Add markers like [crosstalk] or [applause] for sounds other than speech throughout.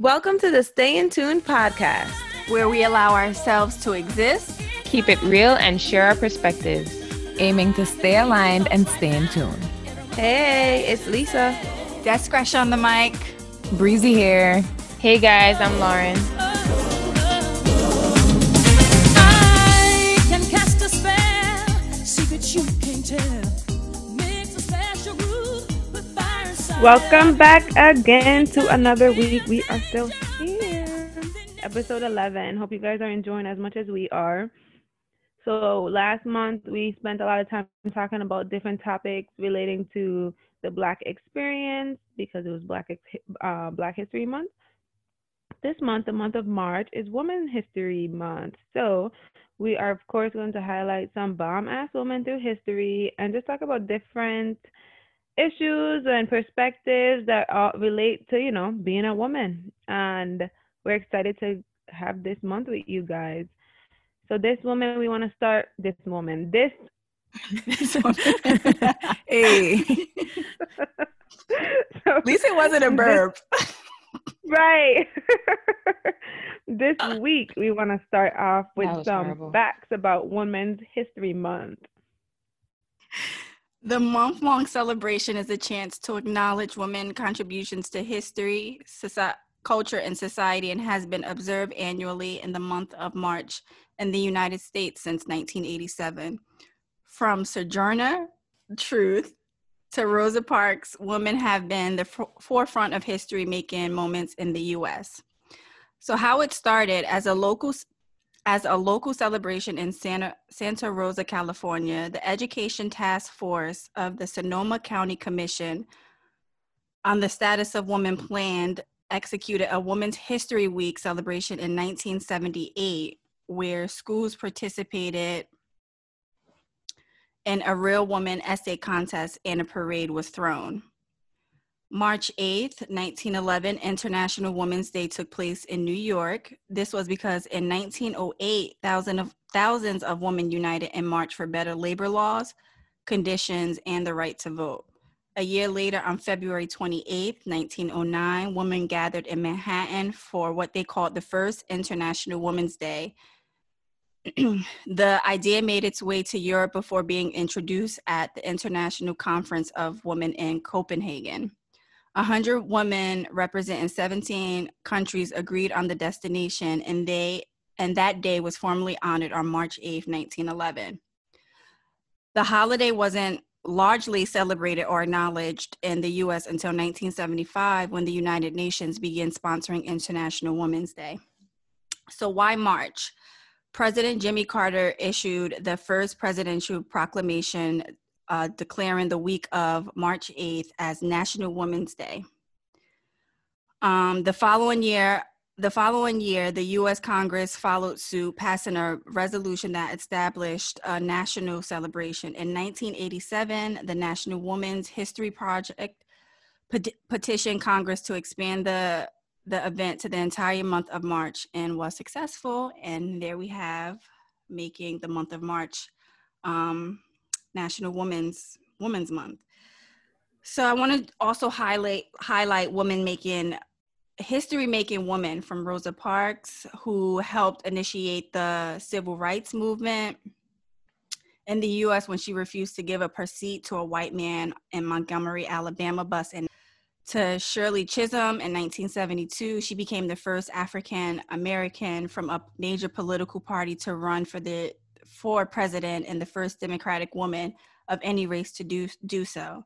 Welcome to the Stay in Tune podcast, where we allow ourselves to exist, keep it real, and share our perspectives, aiming to stay aligned and stay in tune. Hey, it's Lisa. Discretion on the mic. Breezy here. Hey guys, I'm Lauren. Welcome back again to another week. We are still here. Episode 11. Hope you guys are enjoying as much as we are. So, last month we spent a lot of time talking about different topics relating to the Black experience because it was Black uh, Black History Month. This month, the month of March, is Women History Month. So, we are, of course, going to highlight some bomb ass women through history and just talk about different issues and perspectives that all relate to you know being a woman. And we're excited to have this month with you guys. So this woman we want to start this woman. This [laughs] hey. [laughs] So, at least it wasn't a burp. This, [laughs] right. This week we want to start off with some horrible. facts about women's history month the month long celebration is a chance to acknowledge women's contributions to history, society, culture, and society, and has been observed annually in the month of March in the United States since 1987. From Sojourner Truth to Rosa Parks, women have been the f- forefront of history making moments in the US. So, how it started as a local as a local celebration in Santa, Santa Rosa, California, the Education Task Force of the Sonoma County Commission on the Status of Women planned executed a Women's History Week celebration in 1978, where schools participated in a real woman essay contest and a parade was thrown. March 8th, 1911, International Women's Day took place in New York. This was because in 1908, thousands of, thousands of women united in March for better labor laws, conditions, and the right to vote. A year later, on February 28, 1909, women gathered in Manhattan for what they called the first International Women's Day. [clears throat] the idea made its way to Europe before being introduced at the International Conference of Women in Copenhagen. 100 women representing 17 countries agreed on the destination and they and that day was formally honored on March 8, 1911. The holiday wasn't largely celebrated or acknowledged in the US until 1975 when the United Nations began sponsoring International Women's Day. So why March? President Jimmy Carter issued the first presidential proclamation uh, declaring the week of March 8th as National Women's Day. Um, the following year, the following year, the U.S. Congress followed suit, passing a resolution that established a national celebration. In 1987, the National Women's History Project pet- petitioned Congress to expand the the event to the entire month of March and was successful. And there we have making the month of March um, National Women's Women's Month. So I want to also highlight highlight women making history making women from Rosa Parks who helped initiate the civil rights movement in the US when she refused to give up her seat to a white man in Montgomery, Alabama bus and to Shirley Chisholm in 1972. She became the first African American from a major political party to run for the for president and the first Democratic woman of any race to do, do so.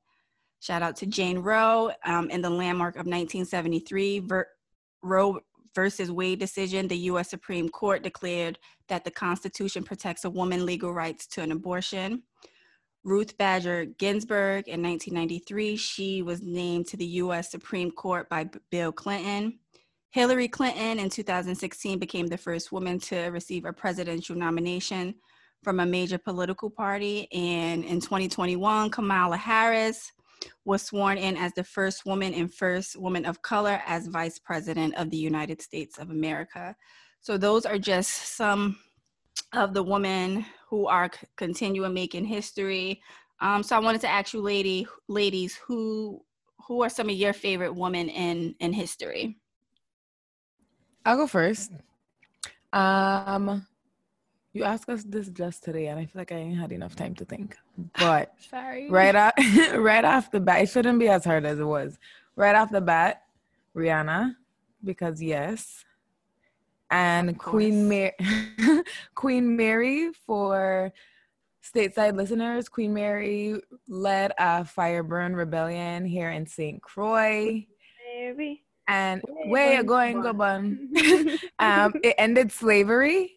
Shout out to Jane Roe um, in the landmark of 1973 Ver- Roe versus Wade decision. The U.S. Supreme Court declared that the Constitution protects a woman's legal rights to an abortion. Ruth Bader Ginsburg in 1993, she was named to the U.S. Supreme Court by Bill Clinton. Hillary Clinton in 2016 became the first woman to receive a presidential nomination from a major political party. And in 2021, Kamala Harris was sworn in as the first woman and first woman of color as vice president of the United States of America. So those are just some of the women who are continuing making history. Um, so I wanted to ask you, lady, ladies, who who are some of your favorite women in in history? I'll go first. Um, you asked us this just today, and I feel like I ain't had enough time to think. [sighs] But Sorry. right off, [laughs] right off the bat, it shouldn't be as hard as it was. Right off the bat, Rihanna, because yes, and Queen. Mary, [laughs] Queen Mary for stateside listeners. Queen Mary led a fire burn rebellion here in St. Croix, Mary. and Way way going. Gabon. [laughs] um, it ended slavery,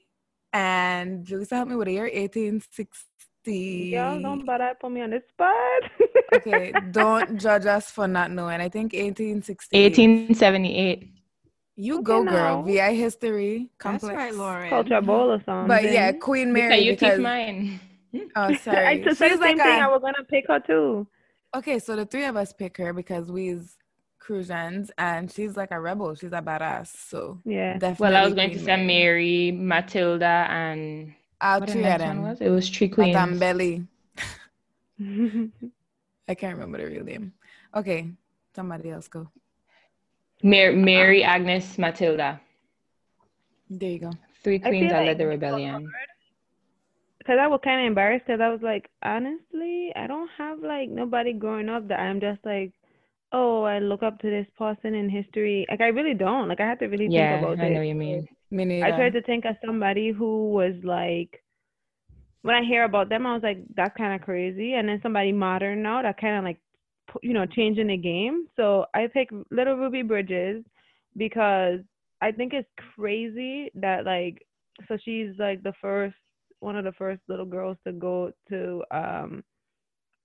and Julissa helped me with the year 1860. Y'all don't bother put me [laughs] on the spot. okay, don't judge us for not knowing. I think 1860. 1878. You Okay, go, girl. now. VI history. Complex. That's Complex. right, Lauren. Culture bowl or something. But yeah, Queen Look at Mary. you Because, keep mine. oh, I [laughs] sorry. just said the same like thing. I a, was gonna pick her too. okay, so the three of us pick her because we's Crucians, and she's like a rebel. She's a badass. So Yeah. definitely. Well, I was going to Queen say Mary, Matilda, and I'll what the three next of one them. was? It was three queens. Matambelli. [laughs] I can't remember the real name. Okay, somebody else go. Mary, uh-uh. Mary, Agnes, Matilda. There you go. Three queens feel that led the rebellion. Cause I was kind of embarrassed because I was like, honestly, I don't have like nobody growing up that I'm just like, oh, I look up to this person in history. Like I really don't. Like I have to really Yeah, think about I it. know what you mean. Me I tried to think of somebody who was like, when I hear about them, I was like, that's kind of crazy. And then somebody modern now that kind of like, you know, changing the game. So I pick Little Ruby Bridges because I think it's crazy that like, so she's like the first, one of the first little girls to go to um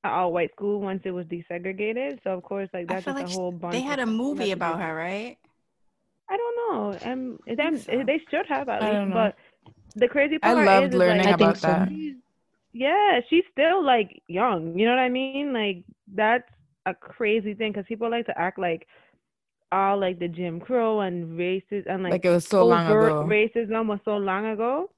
all white school once it was desegregated. So of course, like that's just like a whole bunch. they had a movie about her, right? I don't know. Um, them, so. they should have at I least, but the crazy I part loved is, is learning like, I think about so. that. she's, yeah, she's still like young. You know what I mean? Like that's a crazy thing because people like to act like all like the Jim Crow and racist and like, Like it was so long ago. racism was so long ago.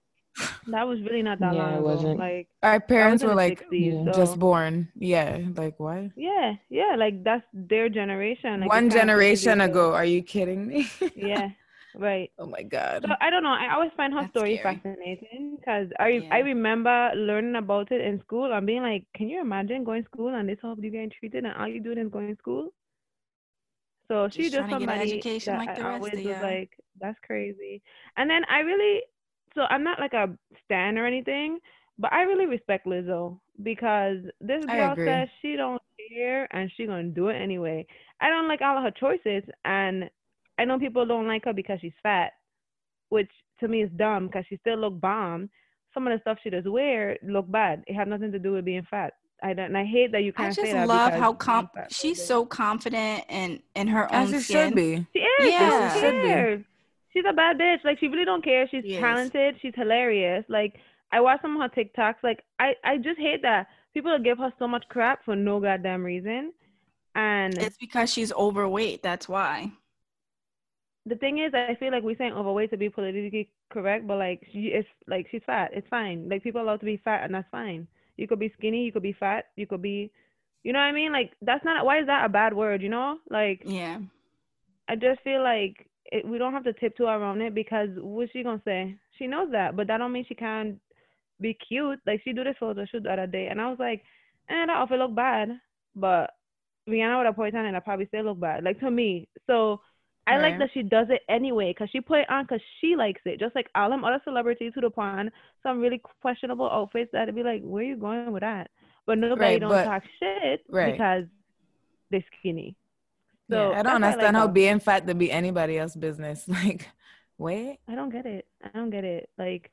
That was really not that Yeah, long it ago. wasn't. Like Our parents were like 60s, Yeah. so just born. Yeah, like what? yeah, yeah, like that's their generation. Like, One it's kinda crazy generation to- ago. Are you kidding me? [laughs] Yeah, right. oh my god. So I don't know. I always find her That's story scary. fascinating because I I remember learning about it in school and being like, can you imagine going to school and this how you getting treated and all you doing is going to school? So she Just just trying to get an somebody education that like I rest always of was like, that's crazy. And then I really, so I'm not like a stan or anything, but I really respect Lizzo because this girl says she don't care and she gonna do it anyway. I don't like all of her choices, and I know people don't like her because she's fat, which to me is dumb because she still look bomb. Some of the stuff she does wear look bad. It had nothing to do with being fat. I don't, and I hate that you can't say I just that love how being com- she's so confident in in her As own it skin. should be. She is. Yeah. She Should be. cares. She's a bad bitch. Like she really don't care. She's She is. talented. She's hilarious. Like I watch some of her TikToks. Like I, I just hate that people give her so much crap for no goddamn reason. And It's because she's overweight. That's why. the thing is, I feel like we're saying overweight to be politically correct, but like she is like she's fat. It's fine. Like people are allowed to be fat, and that's fine. You could be skinny. You could be fat. You could be, you know what I mean? Like that's not. Why is that a bad word? You know? Like Yeah. I just feel like it, we don't have to tiptoe around it because what's she gonna say? She knows that, but that don't mean she can't be cute. Like she do this photo shoot the other day, and I was like, eh, that outfit look bad, but Rihanna would have put it on and I probably still look bad. Like to me, so I like that she does it anyway because she put it on because she likes it. Just like all them other celebrities who put on some really questionable outfits that'd be like, where you going with that? But nobody Right, don't but- talk shit right. because they're skinny. So yeah, I don't understand like how her. being fat to be anybody else's business. [laughs] Like, wait, I don't get it. I don't get it. Like,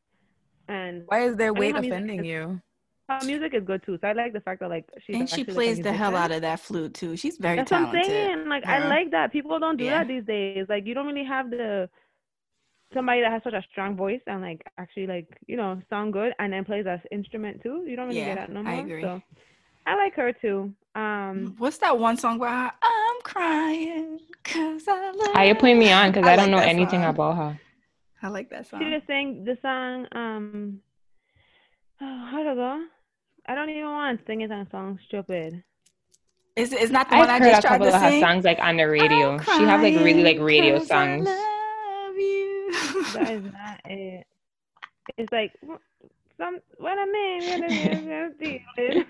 and why is their weight her music offending is- you? her music is good too. So I like the fact that like she's and she actually, like, a plays the hell out of that flute too. She's very That's talented. what I'm saying. Like Yeah. I like that. People don't do Yeah. that these days. Like you don't really have the somebody that has such a strong voice and like actually like you know sound good and then plays an instrument too. You don't really Yeah, get that no more. I more. agree. So I like her too. Um, What's that one song where I, I'm crying because I love How you putting me on? Because I I, don't like know anything song. about her. I like that song. she just sang the song. Um, oh, how to go? I don't even want to sing it on song. Stupid. It's, it's not the I've one I heard a just tried couple to of her sing. songs like on the radio. I'm She have like really like crying radio 'cause I songs. love you. [laughs] that is not it. It's like some what I mean. What it is, [laughs] we [laughs]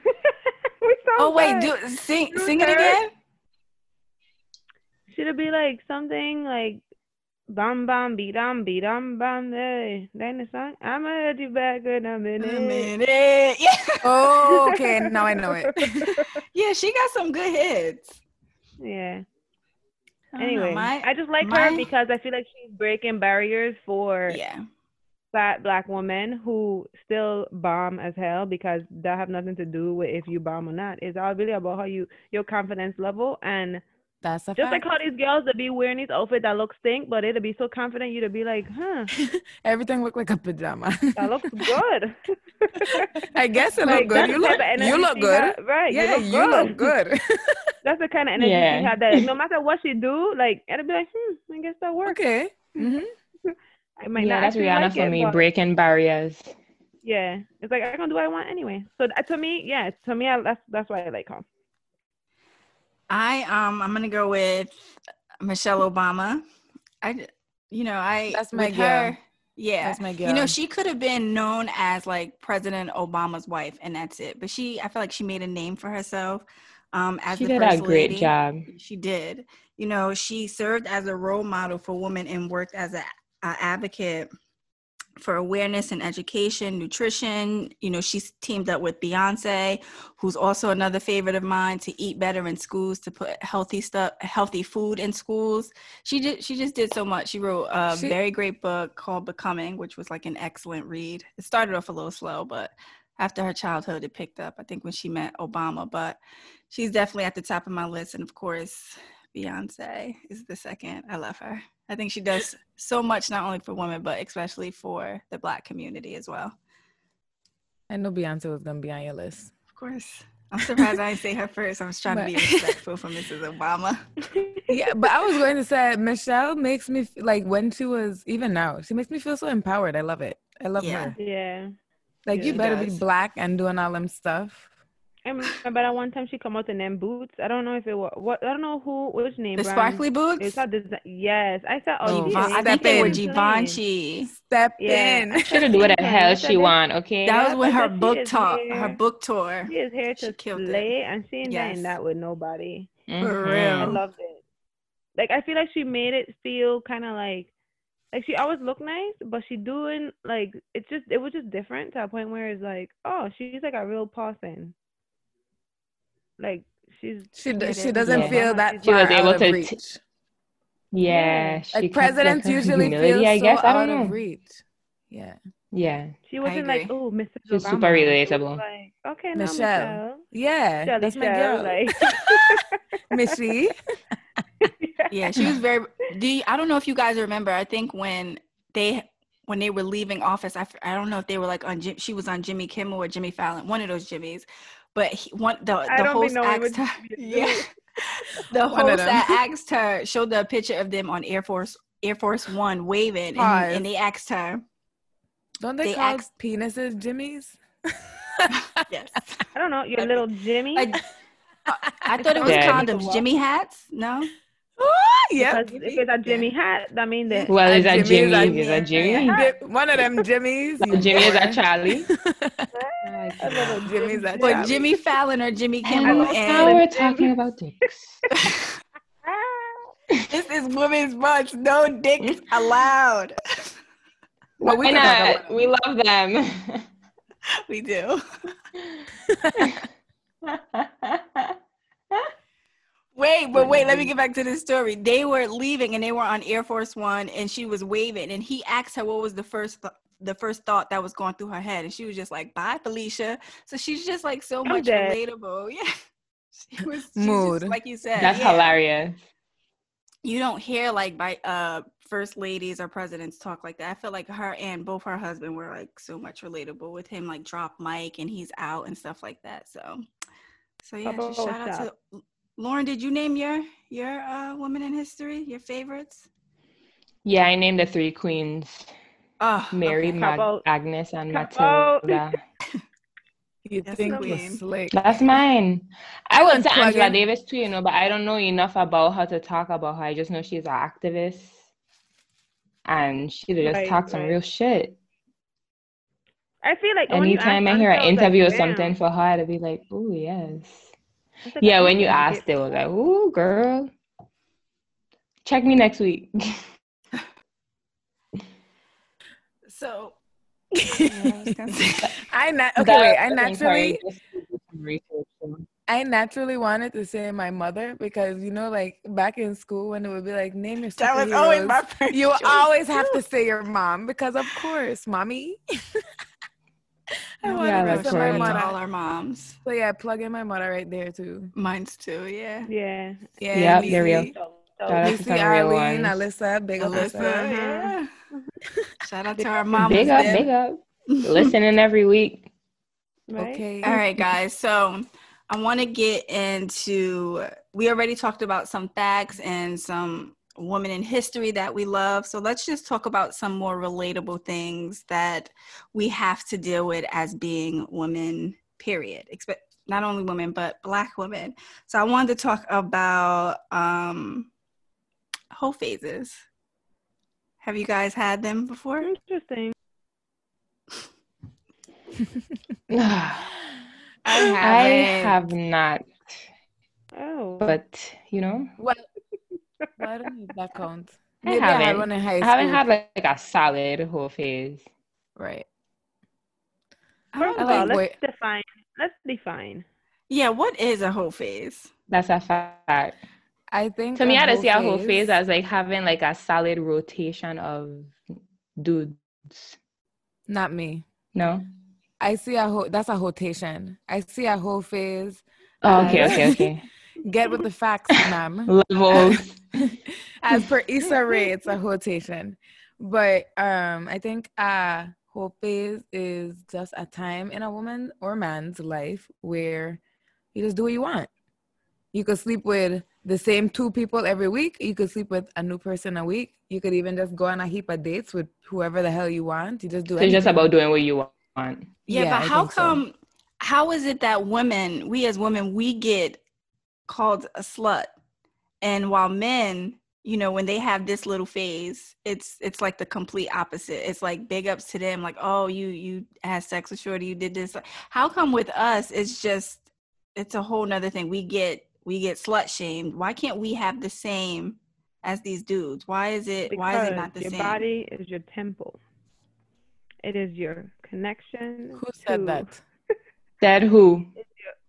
[laughs] so Oh wait, do sing You sing it heard? again. Should it be like something like bam bam beat dum beat dum bam hey that the song? I'ma hit you back in a A minute. minute. Yeah. [laughs] Oh, okay. Now I know it. [laughs] yeah, she got some good hits. Yeah. I don't know, Anyway, my- I just like my- her because I feel like she's breaking barriers for yeah. Fat black women who still bomb as hell because that have nothing to do with if you bomb or not. It's all really about how you your confidence level and That's a just like fact. how these girls that be wearing these outfits that look stink, but it'll be so confident you to be like, huh, [laughs] Everything look like a pajama. that looks good. [laughs] I guess it Like, looked good. You look, you look good. had- right? yeah, you look good. good. [laughs] That's the kind of energy Yeah. she had. That no matter what she do, like it'll be like, hmm, I guess that works. okay. hmm I might yeah, not that's Rihanna like for it, me, but- breaking barriers. Yeah, it's like I can do what I want anyway. So to me, yeah, to me, I, that's that's why I like her. I um I'm gonna go with Michelle Obama. I you know I That's my with girl. her. Yeah, That's my girl. you know she could have been known as like President Obama's wife, and that's it. But she, I feel like she made a name for herself. Um, as She the did a great lady. job. She did. You know, she served as a role model for women and worked as a, a advocate for awareness and education, nutrition. You know, she's teamed up with Beyonce, who's also another favorite of mine, to eat better in schools, to put healthy stuff, healthy food in schools. She did. She just did so much. She wrote a She- very great book called Becoming, which was like an excellent read. It started off a little slow, but after her childhood, it picked up. I think when she met Obama, but she's definitely at the top of my list. And of course, Beyonce is the second. I love her. I think she does so much, not only for women, but especially for the Black community as well. I know Beyonce was gonna be on your list. Of course. I'm surprised I didn't say her first. I was trying to be [laughs] respectful for Mrs. Obama. Yeah, but I was going to say Michelle makes me f- like when she was even now, she makes me feel so empowered. I love it. I love Yeah. her. Yeah, Like Yeah, you she better be black and doing all them stuff. I remember that one time she come out in them boots. I don't know if it was what I don't know who which name. The brand. sparkly boots? It's not desi- yes, I said Oh, oh, Giv- I Step think they were in. Givenchy. Step Yeah. in. [laughs] She could do what the hell she want, okay? That was Yeah, with her book is talk, here. her book tour. She is here She to killed it. slay, and she ain't Yes. that with nobody. For Mhm. real. I loved it. Like I feel like she made it feel kind of like, like she always looked nice, but she doing like it's just it was just different to a point where it's like, oh, she's like a real person. Like she's She d- she doesn't Yeah. feel that She far was able out of to t- reach. Yeah, she like presidents usually humility, feel I so guess. I out don't know. of reach. Yeah, Yeah. she wasn't like, oh, Mrs. She's Obama. super relatable. Like, okay, now Michelle. Michelle. yeah, Shelly that's my girl. like [laughs] Missy. [laughs] Yeah, she was very. Do you, I don't know if you guys remember. I think when they when they were leaving office, I, I don't know if they were like on Jim, she was on Jimmy Kimmel or Jimmy Fallon, one of those Jimmys. But he, one the the host asked her. [laughs] Yeah, [laughs] the [laughs] host that asked her showed the picture of them on Air Force Air Force One waving, and, and they asked her. Don't they, They call asked- penises Jimmys? Yes, I don't know, your little Jimmy. I, I thought it was Dead. condoms. Jimmy hats? No. Oh, yeah. Because if it's a Jimmy hat, that means that Well, A is that Jimmy is a Jimmy? Is [laughs] that Jimmy? One of them Jimmys. you Jimmy is boy. that Charlie? a little Jimmy's a But Charlie. Jimmy Fallon or Jimmy Kimmel. And now and we're talking about dicks. [laughs] this is women's brunch. No dicks allowed. Well, we Why can talk not? about We love them. [laughs] We do. Wait, but wait, let me get back to this story. They were leaving and they were on Air Force One and she was waving and he asked her what was the first th- the first thought that was going through her head and she was just like, "Bye, Felicia." So she's just like so I'm much dead. relatable. [laughs] Yeah. She was she's just Mood. like you said. That's yeah. hilarious. You don't hear like by uh first ladies or presidents talk like that. I feel like her and both her husband were like so much relatable with him like drop mic and he's out and stuff like that. So so yeah, just shout out stop. to Lauren, did you name your your uh woman in history, your favorites? Yeah, I named the three queens Oh, Mary, okay. Mag- Couple- Agnes, and couple- Matilda. [laughs] You That's think the you're slick. That's mine. I would say Unplug Angela in. Davis too, you know, but I don't know enough about her to talk about her. I just know she's an activist and she'd just Right, talked some real shit. I feel like when you Anytime I ask hear an honestly, I was interview or something for her, I'd be like, oh yes. It's like, Yeah, when you didn't asked, get- it was like, ooh, girl. Check me next week. So [laughs] I na- okay, That wait. I naturally, encouraged us to do some research, so. I naturally wanted to say my mother because you know, like back in school when it would be like, name your that was always my first You [laughs] always have to say your mom because, of course, mommy. [laughs] I No, want Yeah, to of represent my mother. all our moms. So yeah, plug in my mother right there too. Mine's too, yeah. Yeah. Yeah, Yep, they're real. Lizzie, So, so Shout Lizzie, some real Arlene, ones. Alyssa, big up Alyssa, Alyssa. Uh-huh. yeah. Shout out to our mamas. Big up, big up. [laughs] Listening every week. right? Okay. All right, [laughs] guys. So I want to get into. We already talked about some facts and some women in history that we love. So let's just talk about some more relatable things that we have to deal with as being women. Period. Expect not only women but Black women. So I wanted to talk about um, whole phases. Have you guys had them before? Interesting. [laughs] [sighs] I I haven't. have not, Oh. but you know, Well, well, I don't know if that count? I Maybe I had haven't. one in high I haven't had like, like a solid whole phase. right. First I of like all, let's wait- define. Let's define. Yeah, what is a whole phase? That's a fact. I think To me, I just whole see a whole phase as like having like a solid rotation of dudes. not me. No. I see a whole. That's a rotation. I see a whole phase. Oh, okay, as- okay, okay. [laughs] Get with the facts, ma'am. [laughs] Levels. [laughs] As per Issa Rae, it's a rotation. But um, I think uh whole phase is just a time in a woman or man's life where you just do what you want. You could sleep with the same two people every week. You could sleep with a new person a week. You could even just go on a heap of dates with whoever the hell you want. You just do So it's just about doing what you want. Yeah, Yeah, but I how think so. come how is it that women, we as women, we get called a slut? And while men, you know, when they have this little phase, it's it's like the complete opposite. It's like big ups to them, like, oh, you you had sex with Shorty, you did this. How come with us it's just it's a whole nother thing. We get we get slut shamed. Why can't we have the same as these dudes? Why is it why is it not the your same? body is your temple. It is your connection. Who said to- that? [laughs] That who?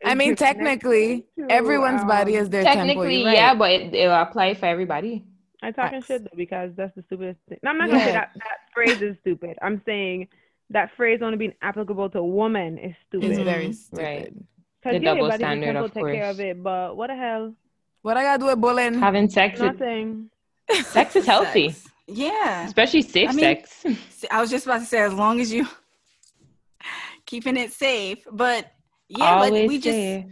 I is mean, your technically, connection to, everyone's body um, is their temple. Technically, you're right. yeah, but it, it'll apply for everybody. I'm talking Facts. shit though because that's the stupidest thing. No, I'm not gonna say that that phrase is stupid. I'm saying that phrase only being applicable to a woman is stupid. It's very stupid. Right. Because the yeah, your double standard, of take care of it. But what the hell? What I gotta do with bullying? Having sex, is, Nothing. sex is [laughs] healthy, Sex. Yeah. especially safe I mean- sex. [laughs] I was just about to say, as long as you [laughs] keeping it safe, but yeah, but Always we just safe.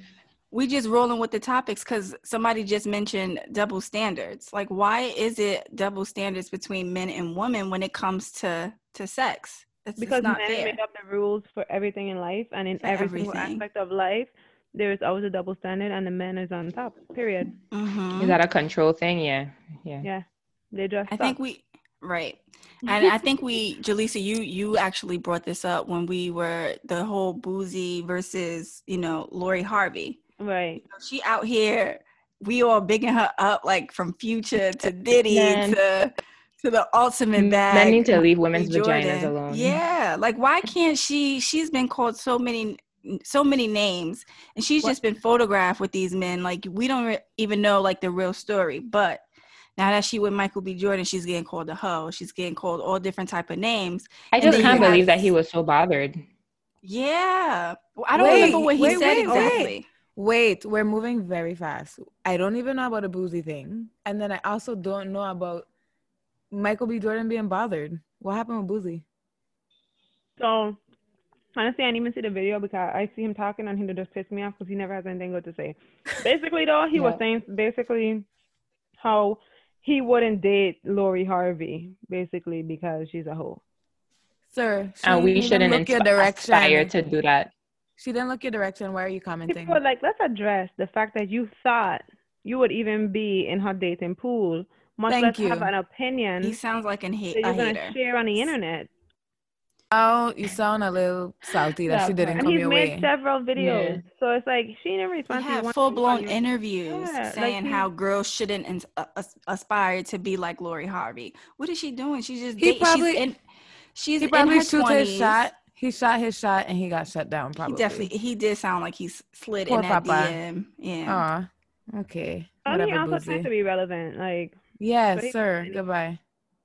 We just rolling with the topics because somebody just mentioned double standards. Like, why is it double standards between men and women when it comes to to sex? It's, it's Because not men fair. make up the rules for everything in life, and in For every single aspect of life, there is always a double standard, and the man is on top. Period. Mhm. Is that a control thing? Yeah, yeah. Yeah, they just. I suck. think we right. [laughs] And I think we, Julissa, you you actually brought this up when we were the whole Boosie versus you know Lori Harvey. Right. she out here we all bigging her up like from future to diddy Man. to to the ultimate mm, bag Men need to leave women's Michael vaginas alone. yeah like why can't she she's been called so many so many names and she's What- just been photographed with these men like we don't re- even know like the real story but now that she with Michael B. Jordan, she's getting called a hoe. She's getting called all different type of names. I just can't believe have- that he was so bothered. Yeah, Well, I don't Wait, remember what he wait, said wait. exactly. Wait, we're moving very fast. I don't even know about the Boosie thing. And then I also don't know about Michael B. Jordan being bothered. What happened with Boosie? So honestly, I didn't even see the video because I see him talking and he just pissed me off because he never has anything good to say. Basically, though, he was saying basically how he wouldn't date Lori Harvey, basically because she's a hoe. Sir, And we shouldn't look your insp- direction. aspire to do that. She didn't look your direction. Why are you commenting? People like, let's address the fact that you thought you would even be in her dating pool much Thank less you. have an opinion He sounds like an that hate, you're a gonna hater. share on the internet. Oh, you sound a little salty that That she didn't part. And come he's made several videos, so it's like she never He responds. to had full blown interviews Yeah, like saying he- how girls shouldn't uh, aspire to be like Lori Harvey. What is she doing? She's just He date- probably- she's in, she's He in her shoot 20s. his shot. He shot his shot and he got shut down. Probably. He definitely he did sound like he s- slid Poor in that Papa. DM. Yeah. Aw. Okay. I mean, he Whatever, also tries Boosie. to be relevant. Like, Yes, but he- sir. Goodbye.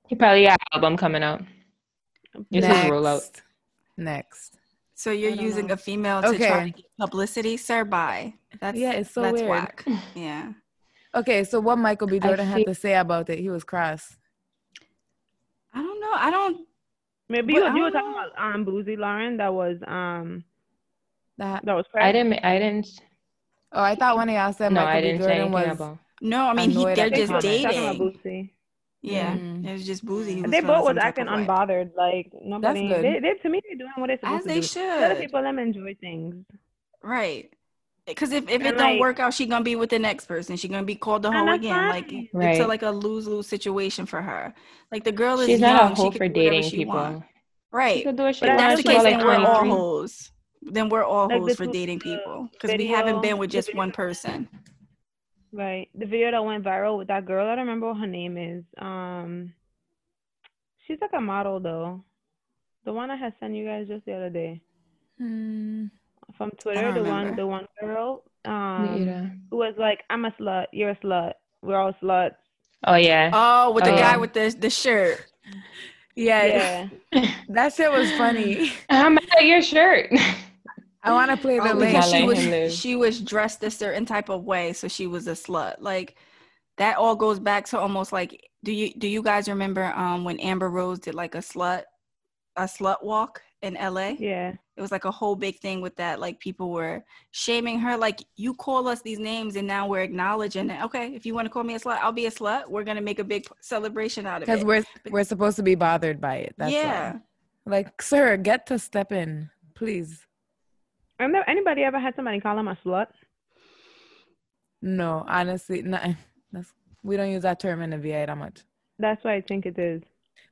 He probably got an album coming out. It's his rollout. Next. Next. So you're using know. a female to try to get publicity, sir? Bye. That's Yeah, it's so that's weird. whack. [laughs] Yeah. Okay, so what Michael B. I Jordan had to say about it? He was cross. I don't know. I don't. Maybe But you, you were talking know. about um Boozy Lauren. That was um That that was I didn't. I didn't. oh, I thought one of y'all said No, Michael I B. didn't say Jordan anything was. about. No, I mean he, they're just comment. Talking about dating. Boosie. Yeah, Mm. it was just Boosie. was they both was acting unbothered. Like nobody. good. They, they to me they're doing what they're supposed as to they do. Let should. people let them enjoy things. Right. Because if, if it And, don't work out, she gonna be with the next person. She gonna be called a And hoe that's again. Like fine. it's a, like a lose lose situation for her. Like the girl is She's young. not a she hoe can for dating she people. want. Right. could do what she But that's that's the case, like then we're all 23. hoes. Then we're all Like hoes for dating people because we haven't been with just one person. Right. The video that went viral with that girl, I don't remember what her name is. Um she's like a model though. The one I had sent you guys just the other day. Hmm. From Twitter, the one the one girl. Um who was like, I'm a slut, you're a slut, we're all sluts. Oh yeah. Oh, with the Oh, guy with the the shirt. Yeah, Yeah. [laughs] that shit was funny. [laughs] I'm mad at your shirt. I want to play the Oh, link. she was live. she was dressed a certain type of way, so she was a slut. Like that all goes back to almost like do you do you guys remember um when Amber Rose did like a slut a slut walk in LA? Yeah. It was like a whole big thing with that. Like people were shaming her. Like you call us these names, and now we're acknowledging it. Okay, if you want to call me a slut, I'll be a slut. We're gonna make a big celebration out of it. Because we're we're supposed to be bothered by it. That's yeah. all. Like, sir, get to step in, please. I've anybody ever had somebody call them a slut? No, honestly, no. [laughs] That's, we don't use that term in the VA that much. That's what I think it is.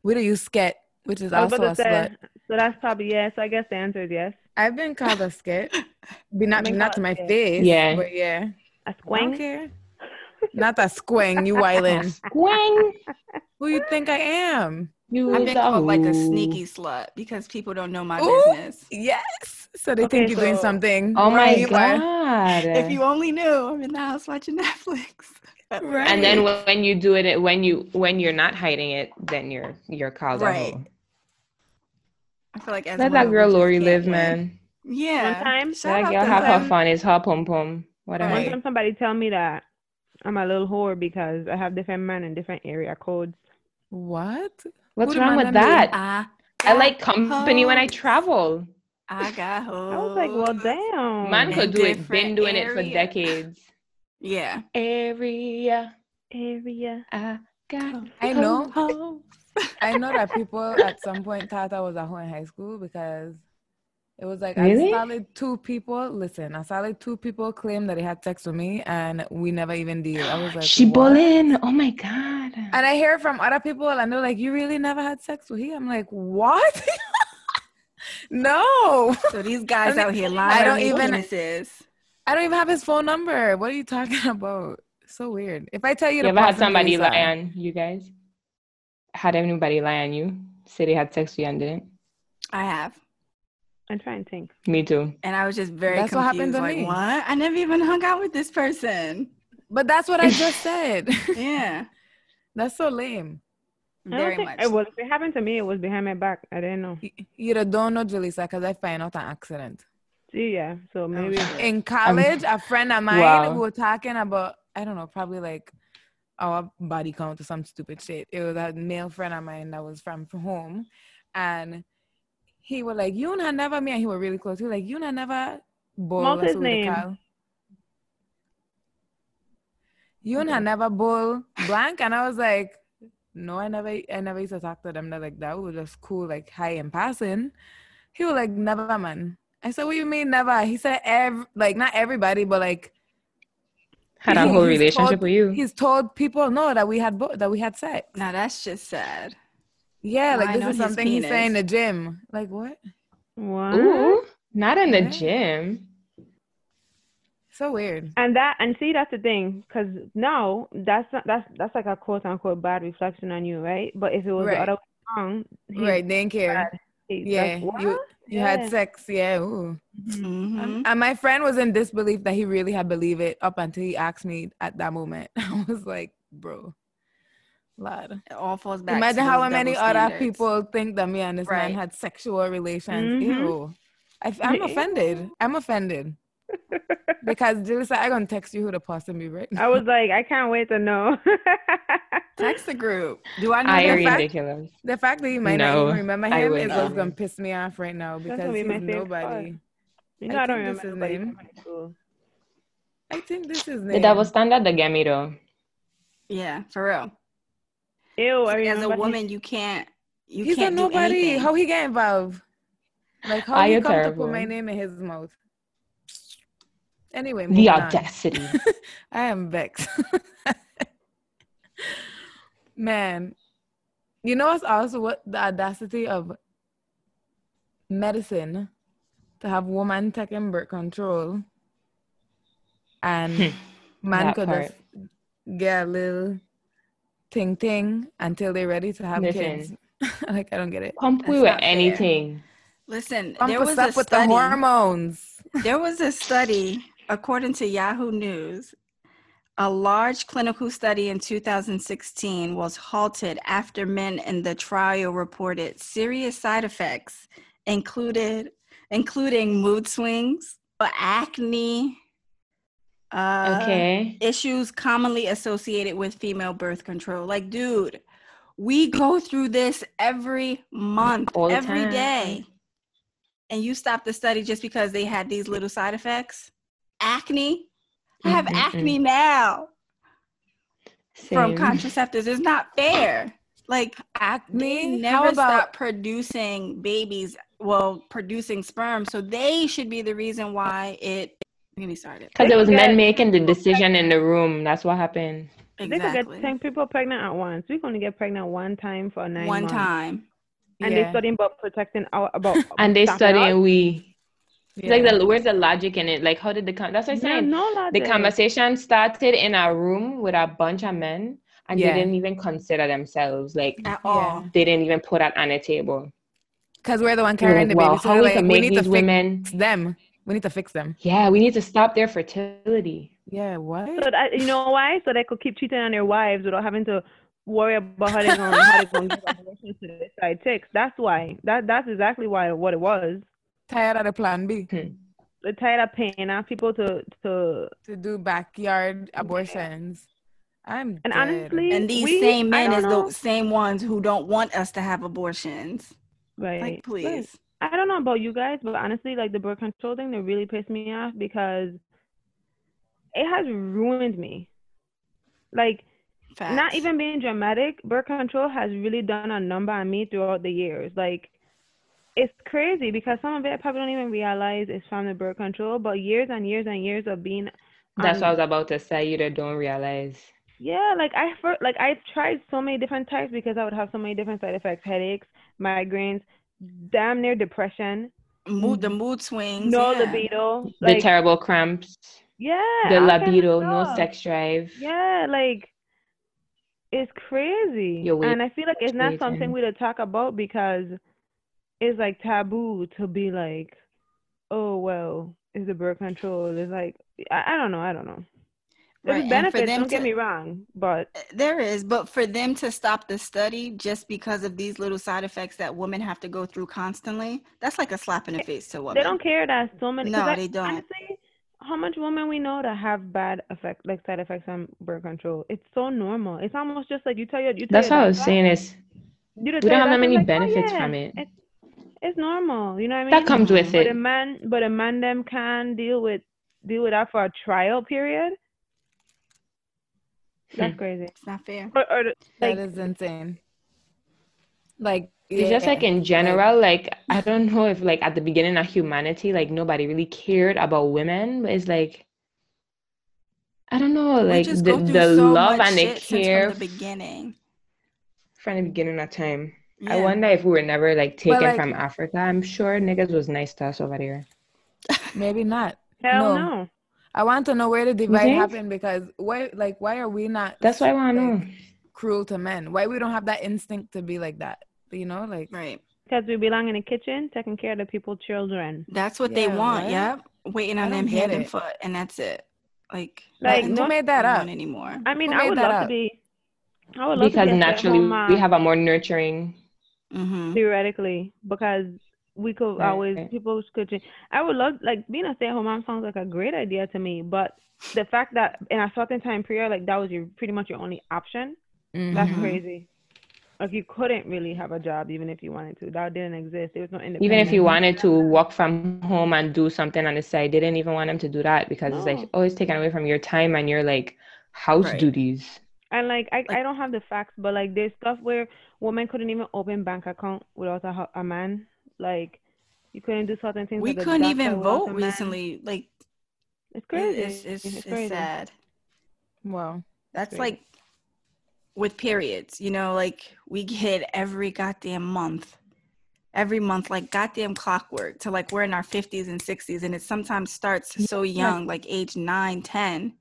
We don't use sket, which is also about a to say, slut. So that's probably yes. I guess the answer is yes. I've been called a skit. [laughs] be not not to my a face. Yeah. but yeah, A don't squing? care. [laughs] A squing, you wildin'. Swing. [laughs] Who you think I am? You I've been called like a sneaky slut because people don't know my Ooh. business. Yes. So they Okay, think you're doing something. Oh my Right, you are. god. If you only knew, I'm in the house watching Netflix. Right. and then when you do it when you when you're not hiding it, then you're you're called a Right. Hoe. I feel like as Let that girl Lori live, win. man. Yeah. One time- Shout That girl have her. her fun. It's her pom pom. What a Right. One time somebody tell me that I'm a little whore because I have different men in different area codes. What? What's Who wrong with that? I, I like got company when I travel. I got I was like, well, damn. Man In could do it, been different doing it for decades. Yeah. Area, area. I got. I know. Hoes. I know that people at some point thought I was a hoe in high school because it was like Really? a solid two people. Listen, a solid two people claimed that they had sex with me, and we never even did. I was like, she what? bullying. Oh my god. And I hear from other people, and they're like, "You really never had sex with him?" I'm like, "What? [laughs] no, So these guys I mean, out here lying. I don't on these even- penises. I don't even have his phone number. What are you talking [laughs] about? So weird. If I tell you, You the ever had somebody Teresa, lie on you guys? Had anybody lie on you? Say they had sex with you and didn't? I have. I'm trying to think. Me too. And I was just very That's what happened to like, me. what? I never even hung out with this person. But that's what I just [laughs] said. [laughs] Yeah. that's so lame. I Very much. it was. If it happened to me, it was behind my back. I didn't know. You, you don't know, Julissa, because I find out an accident. See, yeah. So oh, maybe. In college, um, a friend of mine Wow. we were talking about, I don't know, probably like Oh, our body count or some stupid shit. It was a male friend of mine that was from, from [laughs] home. And he was like, You and never me, and he was really close. He was like, You and never bowl. What's his name? You and never bowl blank. And I was like, No, I never I never used to talk to them. They're like, that was just cool, like hi in passing. He was like, Never man. I said, What you mean never? He said ev like not everybody, but like Had a whole he's relationship told- with you. He's told people no that we had bo- that we had sex. Now that's just sad. Yeah, like Lying this is his something he's saying in the gym. Like what? What? Ooh, not in the Yeah. gym. So weird. And that and see that's the thing, because now that's not, that's that's like a quote unquote bad reflection on you, right? But if it was Right. the other way around, Right, they didn't care. bad. He's Yeah, like, what? you you had sex. Yeah. Ooh. Mhm. Um, and my friend was in disbelief that he really had believed it up until he asked me at that moment. [laughs] I was like, bro, lad. It all falls back. Imagine those how many double other people think that me and this man had sexual relations. Mhm. Ew. I, am [laughs] offended. I'm offended. [laughs] Because Julissa, I'm gonna text you who the person be right now. I was like, I can't wait to know. Text the group. Do I know I your the fact- ridiculous. The fact that you might No, not even remember I him is not. what's gonna piss me off right now because gonna be he's my nobody. you I know, I, don't think this remember is anybody name. from high school. I think this is The name. double standard, the get me though. Yeah, for real. Ew, I As a remember his- woman, you can't. You He's a can't do nobody. anything. How he get involved? Like how Are he you come to put my name in his mouth? Anyway, The moving on. audacity. [laughs] I am vexed. [laughs] Man, you know what's also what the audacity of medicine to have woman taking birth control and [laughs] man. That could just get a little ting ting until they're ready to have kids. Listen. [laughs] like I don't get it. Pump we with anything. Listen, Pump there was up a with the study. hormones. There was a study, according to Yahoo News, a large clinical study in 2016 was halted after men in the trial reported serious side effects, included including mood swings, acne, uh, Okay. issues commonly associated with female birth control. Like, dude, we go through this every month, every time. day. And you stop the study just because they had these little side effects? Acne? I have Mm-mm-mm. acne now from [laughs] contraceptives. It's not fair. Like, they Acne. never How about stop producing babies, well, producing sperm. So they should be the reason why it. Get me started. Because it was Yeah. men making the decision in the room. That's what happened. Exactly. They could get 10 people pregnant at once. We can only get pregnant one time for nine One months. time. And Yeah. they're studying about protecting our about And they stopping study us. we. It's Yeah. Like the where's the logic in it? Like how did the con- that's what I'm There's saying. no The conversation started in a room with a bunch of men, and Yeah. they didn't even consider themselves. Like At Yeah. all. they didn't even put that on the table. Because we're the one carrying like, the baby. well, So how we're we like, can we need these to women? fix them. We need to fix them. Yeah, we need to stop their fertility. Yeah, what? So that, you know why? So they could keep cheating on their wives without having to worry about how they're gonna get they're gonna give abortions to their side chicks. That's why. That that's exactly why what it was. Tired of the plan B hmm. They're tired of paying off people to to to do backyard abortions. I'm and dead. honestly And these we- same men don't is know. the same ones who don't want us to have abortions. right. Like, right. please. I don't know about you guys, but honestly, like the birth control thing, that really pissed me off because it has ruined me. Like Facts. not even being dramatic, birth control has really done a number on me throughout the years. Like it's crazy because some of it I probably don't even realize it's from the birth control, but years and years and years of being That's on- what I was about to say. You that don't realize. yeah, like I for like I tried so many different types because I would have so many different side effects, headaches, migraines, damn near depression, mood the mood swings. no yeah. libido, The terrible cramps, yeah, the all kinds of libido, no sex drive. Yeah, like it's crazy. You're and I feel like it's not something we to talk about because it's like taboo to be like, oh well, is the birth control. It's like I, I don't know, I don't know. There's Right, and for benefits, them don't get me wrong, but eh, There is, but for them to stop the study just because of these little side effects that women have to go through constantly, that's like a slap in the face to women. they don't care that so many No, I- they don't. Honestly, how much women we know that have bad effect, like side effects on birth control? It's so normal. It's almost just like you tell your you tell That's your what I was saying. Is you to we tell don't have that many like, oh, benefits yeah, from it. It's, it's normal. You know what I mean? That comes with But it. But a man, but a man them can deal with deal with that for a trial period. That's Hmm. crazy. It's not fair. Or, or like, that is insane. Like It's just like in general, like I don't know if like at the beginning of humanity, like nobody really cared about women, but it's like I don't know, like the, the so love and the care from the beginning. from the beginning of time. I wonder if we were never like taken like- from Africa. I'm sure niggas was nice to us over there. [laughs] Maybe not. Hell No. no. I want to know where the divide think? happened because why like why are we not That's why I want to like, know. cruel to men? Why we don't have that instinct to be like that? You know, like Right. Because we belong in the kitchen taking care of the people's children. That's what they want. right? Yep. Waiting on them hand and foot, and that's it. Like, Like, nothing who to made that up? anymore. I mean, Who I would that love up? to be. I would love Because to be a naturally stay-at-home we have a more nurturing. Hmm theoretically because we could Right. always people could change. I would love like being a stay-at-home mom sounds like a great idea to me, but the fact that in a certain time period, like that was your pretty much your only option, that's Mhm. crazy. Like you couldn't really have a job even if you wanted to. That didn't exist. There was no independence. Even if you wanted to work from home and do something on the side, they didn't even want them to do that because it's No. like always taken away from your time and your like house Right. duties. And like I, Like- I don't have the facts, but like there's stuff where women couldn't even open bank account without a, a man. Like you couldn't do certain things. We at couldn't even vote recently. Like, It's it- crazy. it's, it's, it's, crazy. sad. wow. That's like with periods, you know, like we get every goddamn month, every month, like goddamn clockwork to like we're in our 50s and 60s. And it sometimes starts so young, like age nine, 10.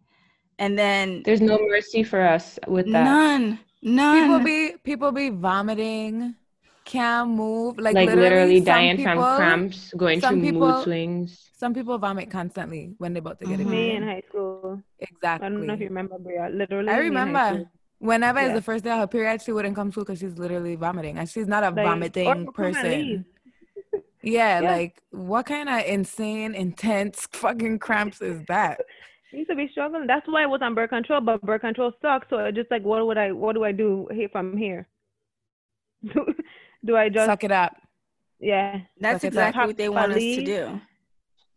And then There's no mercy for us with that. none, none. People be people be vomiting, can't move, like, like, literally, some dying from cramps, going some through people- mood swings. Some people vomit constantly when they're about to get Mhm. a Me in high school. Exactly. I don't know if you remember, Bria. Literally, I me in high remember. school. Whenever it's Yeah. the first day of her period, she wouldn't come to school because she's literally vomiting, and she's not a Like, vomiting come and leave. person. Yeah, [laughs] Yeah. like what kind of insane, intense [laughs] fucking cramps is that? I used to be struggling. That's why I was on birth control, but birth control sucks. So it's just like, what would I? What do I do here from here? [laughs] do I just? Suck it up. Yeah, That's Suck it up. exactly what they want us to do.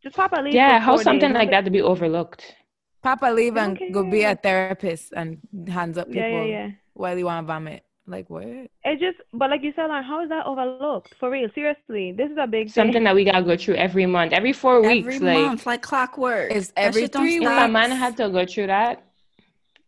just pop a leave. Yeah, how something days. like that to be overlooked. Papa leave I and don't go be a therapist and hands up people Yeah, yeah, yeah. while you want to vomit. Like what? It just, but like you said, like, how is that overlooked? For real, seriously, this is a big Something thing. that we gotta go through every month, every four Every weeks. Like month, like clockwork. It's That every shit don't three if stop. a man had to go through that,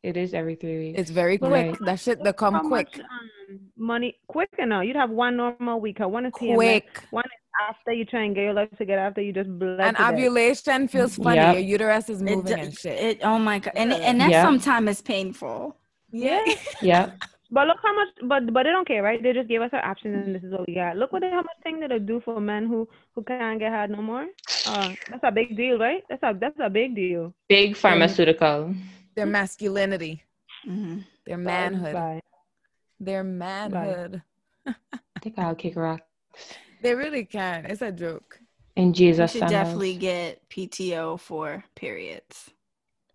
it is every three weeks. It's very But quick. like- that shit they How come quick. much, um, money quick enough? You'd have one normal week. One is PMS. Quick. One is after you try and get your life together. After you just bled And to death. ovulation feels funny. Yep. Your uterus is moving do- and shit. it oh my god, and Yeah. and that Yeah. sometimes is painful. yeah. yeah. [laughs] But look how much, but but they don't care, right? They just gave us our options, and this is what we got. Look what they, how much thing that they do for men who who can't get hard no more. Uh, that's a big deal, right? That's a that's a big deal. Big pharmaceutical. Their masculinity. Mhm. Their manhood. Bye. Their manhood. I think I'll kick rock. [laughs] They really can. It's a joke. In We Jesus' should son definitely get PTO for periods.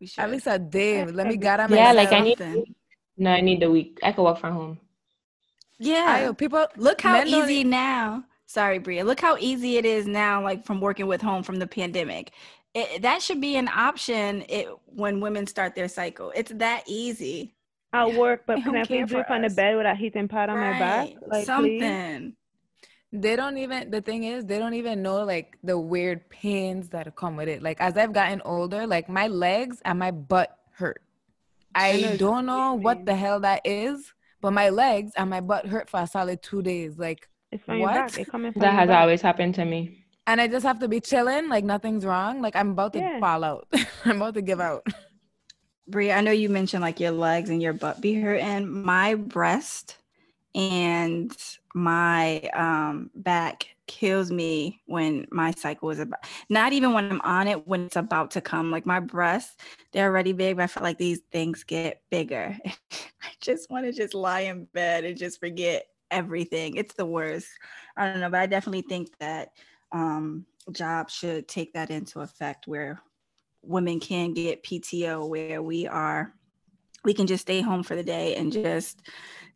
We should. At least a day. Let me get on Yeah, like I need- Something. No, I need the week. I could work from home. Yeah. I, people Look how men easy now. Sorry, Bria. Look how easy it is now, like from working with home from the pandemic. It, that should be an option it, when women start their cycle. It's that easy. I'll [laughs] work, but They can don't I please care do it for from the bed with a heating pad on my back? Right. Like please? Something. they don't even the thing is they don't even know like the weird pains that come with it like as i've gotten older like my legs and my butt hurt I know i it's don't know what the hell that is but my legs and my butt hurt for a solid two days like It's from your What? back. It coming from That your has back. always happened to me. and i just have to be chilling like nothing's wrong like i'm about to Yeah. fall out [laughs] i'm about to give out Bria, I know you mentioned like your legs and your butt be hurting. My breast and my um, back kills me when my cycle is about. Not even when I'm on it, when it's about to come. Like my breasts, they're already big, but I feel like these things get bigger. [laughs] I just want to just lie in bed and just forget everything. It's the worst. I don't know, but I definitely think that um, jobs should take that into effect where women can get PTO where we are we can just stay home for the day and just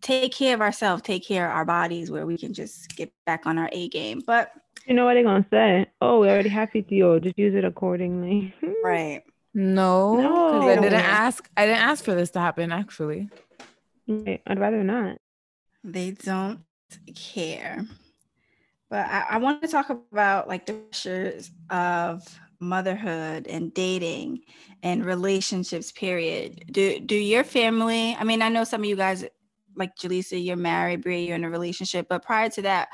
take care of ourselves, take care of our bodies where we can just get back on our A game. But You know what they're gonna say? Oh, we already have PTO. Just use it accordingly. right. no because No. i didn't ask i didn't ask for this to happen actually I'd rather not. They don't care. But I, I want to talk about like the pressures of motherhood and dating and relationships period mm-hmm. do do your family i mean i know some of you guys like Julissa, you're married, Bria, you're in a relationship. But prior to that,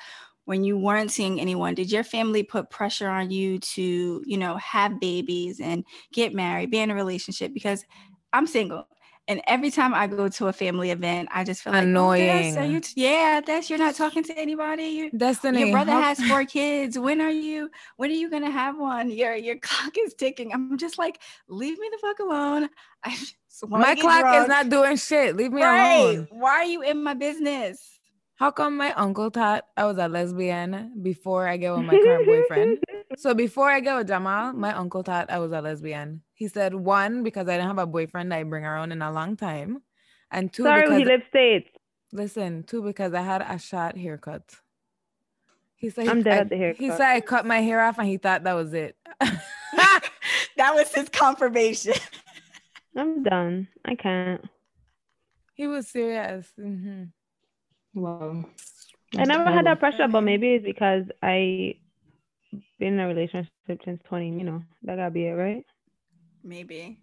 when you weren't seeing anyone, did your family put pressure on you to, you know, have babies and get married, be in a relationship? Because I'm single. And every time I go to a family event, I just feel like oh, annoying. Oh, you yeah, that's you're not talking to anybody. You, Destiny. your brother has four kids. When are you? When are you gonna have one? Your your [laughs] clock is ticking. I'm just like, leave me the fuck alone. [laughs] I my clock drunk. is not doing shit. Leave me right. alone. Why are you in my business? How come my uncle thought I was a lesbian before I get with my current boyfriend? [laughs] So before I get with Jamal, my uncle thought I was a lesbian. He said one because I didn't have a boyfriend I bring around in a long time, and two Sorry, because he lives states. Listen, two because I had a short haircut. He said I'm he, dead I, at the haircut. He said I cut my hair off and he thought that was it. [laughs] that was his confirmation. [laughs] I'm done. I can't. He was serious. Mm-hmm. Wow. I never had that pressure, but maybe it's because I been in a relationship since 20. You know, that gotta be it, right? Maybe.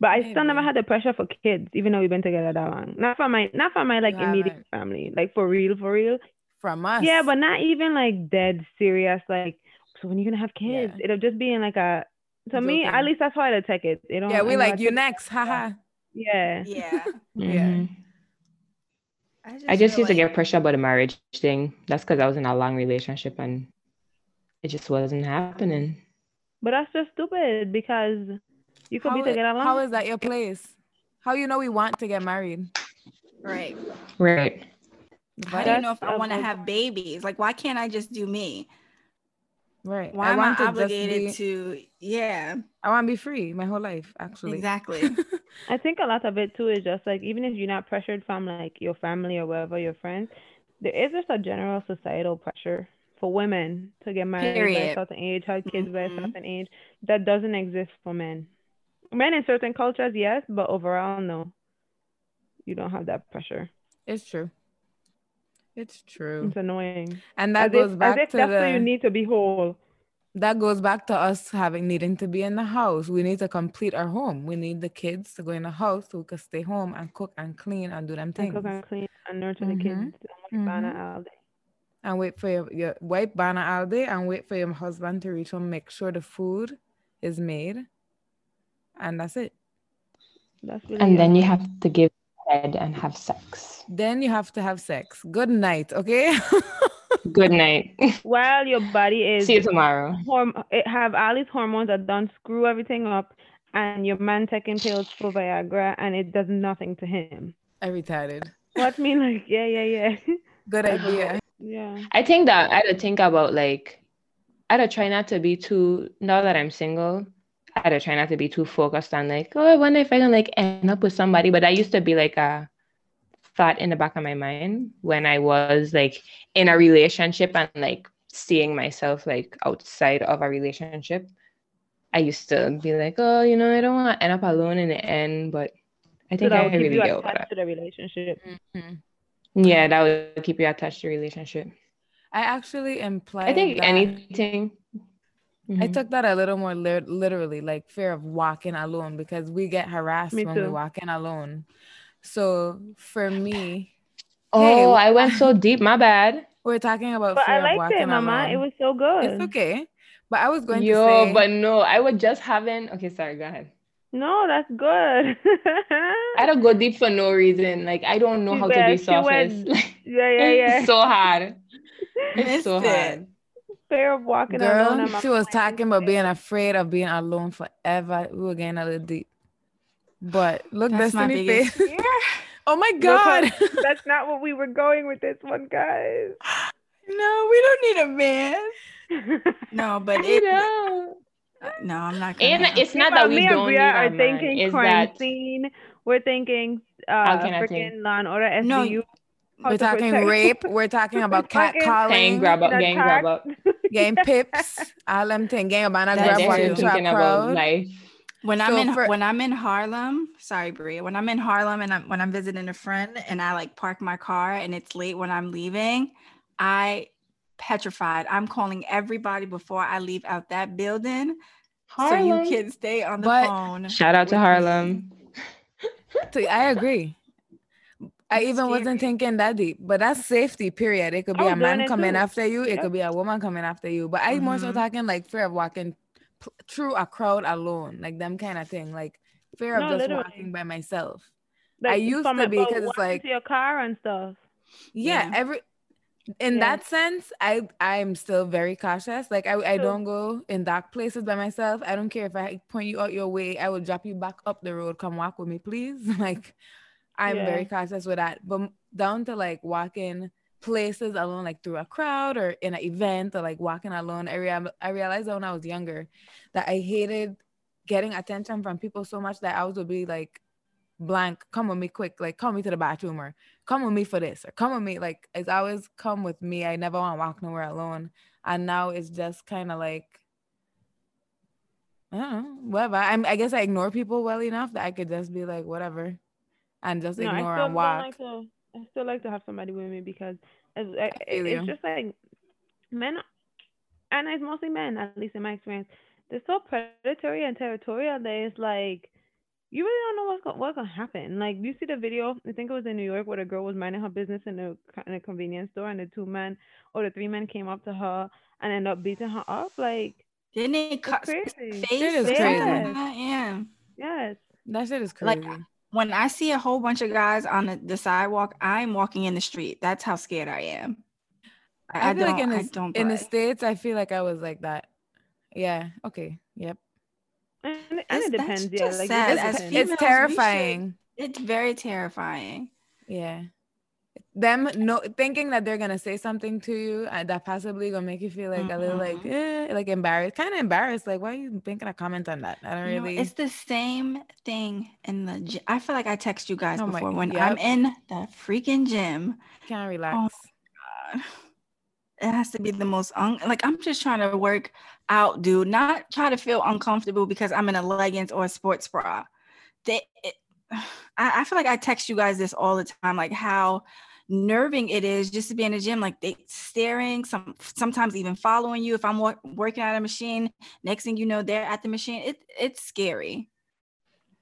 But I maybe. still never had the pressure for kids, even though we've been together that long. Not for my, not for my like you immediate haven't. family, like for real, for real. From us. Yeah, but not even like dead serious. Like, so when you gonna have kids? Yeah. It'll just be in like a to me, at least that's how I take it. They don't. Yeah, we like you next, haha. Yeah. Yeah. [laughs] mm-hmm. Yeah. I just, I just used like... to get pressure about the marriage thing. That's because I was in a long relationship and it just wasn't happening. But that's just stupid because you could how be together long. How is that your place? How you know we want to get married? Right. Right. I don't know if I want to have babies. Like, why can't I just do me? Right. Why I am I obligated be, to? Yeah. I want to be free my whole life, actually. Exactly. [laughs] I think a lot of it too is just like even if you're not pressured from like your family or wherever your friends, there is just a general societal pressure for women to get married Period. by a certain age, have kids mm-hmm. by a mm-hmm. certain age that doesn't exist for men. Men in certain cultures, yes, but overall, no. You don't have that pressure. It's true. It's true. It's annoying. And that as goes if, back to that's the, why you need to be whole. That goes back to us having needing to be in the house. We need to complete our home. We need the kids to go in the house so we can stay home and cook and clean and do them things. And cook and clean and nurture mm-hmm. the kids. Mm-hmm. And wait for your, your wife banner all day and wait for your husband to reach home, make sure the food is made. And that's it. That's really and then you have to give head and have sex. Then you have to have sex. Good night, okay? [laughs] Good night. While your body [laughs] is see you tomorrow. Horm- it have all these hormones that don't screw everything up, and your man taking pills for Viagra, and it does nothing to him. I retarded. What mean like yeah yeah yeah. [laughs] Good idea. Yeah. I think that I had to think about like I had to try not to be too now that I'm single. I had to try not to be too focused on like, oh, I wonder if I can like end up with somebody. But I used to be like a thought in the back of my mind when I was like in a relationship and like seeing myself like outside of a relationship. I used to be like, oh, you know, I don't want to end up alone in the end, but I think so I really get over that. To the relationship. Mm-hmm. Yeah, that would keep you attached to the relationship. I actually implied. I think that... anything Mm-hmm. I took that a little more li- literally, like fear of walking alone because we get harassed me when too. we walk in alone. So for me, oh, hey, I went [laughs] so deep. My bad. We're talking about. But I liked it, Mama. Alone. It was so good. It's okay. But I was going Yo, to say. but no, I was just having. Okay, sorry. Go ahead. No, that's good. I don't go deep for no reason. Like I don't know how yeah, to be surface. yeah, [laughs] yeah, yeah. It's so hard. [laughs] It's so hard fear of walking Girl, alone. she was talking about being afraid of being alone forever. We were getting a little deep. But look, that's Destiny face. [laughs] oh my god. that's not what we were going with this one, guys. [gasps] No, we don't need a man. [laughs] no, but it. Uh, no, I'm not. Gonna and it's not that we me don't need are thinking crime that... scene. We're thinking uh, freaking Law and Order SVU. No, we're talking rape. [laughs] We're talking about cat calling. Gang grab up. Gang grab up. Gang [laughs] pips. All them thing. Gang about grab one thinking about life. When I'm in for, when I'm in Harlem, sorry Bria, when I'm in Harlem and I'm when I'm visiting a friend and I like park my car and it's late when I'm leaving, I petrified. I'm calling everybody before I leave out that building Harlem. so you Harlem. can stay on the But- phone. Shout out to Harlem. So I agree. I even wasn't thinking that deep, but that's safety. Period. It could be I a man coming too. after you. It Yep. could be a woman coming after you. But I'm more so Mhm. talking like fear of walking p- through a crowd alone, like them kind of thing, like fear of just literally. walking by myself. Like, used to be, because it's like- your car and stuff. Yeah, Yeah. every in Yeah. that sense, I I'm still very cautious. Like I I don't go in dark places by myself. I don't care if I point you out your way. I will drop you back up the road. Come walk with me, please. [laughs] Like I'm Yeah. very cautious with that. But down to like walking places alone, like through a crowd or in an event or like walking alone. I rea- I realized that when I was younger that I hated getting attention from people so much that I would be like blank, come with me quick, like come with me to the bathroom or come with me for this or come with me. Like it's always come with me. I never want to walk nowhere alone. And now it's just kind of like I don't know, whatever. I'm I guess I ignore people well enough that I could just be like whatever and just No, ignore still and walk. like to. I still like to have somebody with me because it's, I, feel it's just like men, and it's mostly men, at least in my experience. They're so predatory and territorial that it's like you really don't know what's go- what's gonna happen. Like you see the video, I think it was in New York where the girl was minding her business in a in a convenience store, and the two men or the three men came up to her and ended up beating her up. Like Didn't it cut crazy. face? It is or crazy. like that? Yeah. yes, That shit is Like, crazy. When I see a whole bunch of guys on the, the sidewalk, I'm walking in the street. That's how scared I am. I, I, feel like in don't- I the, don't in the states, I feel like I was like that. Yeah. Okay. Yep. and, and it depends. Yeah, like sad. it As depends. females, it's should- terrifying. It's very terrifying. Yeah. Them no thinking that they're gonna say something to you and that possibly gonna make you feel like a little like eh, like embarrassed, kind of embarrassed. Like, why are you thinking of comment on that? I don't You know, really. it's the same thing in the gym. I feel like I text you guys Oh my- before when I'm in the freaking gym. can't relax. God, it has to be the most un- like I'm just trying to work out, dude. Not try to feel uncomfortable because I'm in a leggings or a sports bra. They, it, [sighs] I, I feel like I text you guys this all the time, like how nerving it is just to be in the gym, like they staring, some sometimes even following you. If I'm wo- working at a machine, next thing you know, they're at the machine. It it's scary.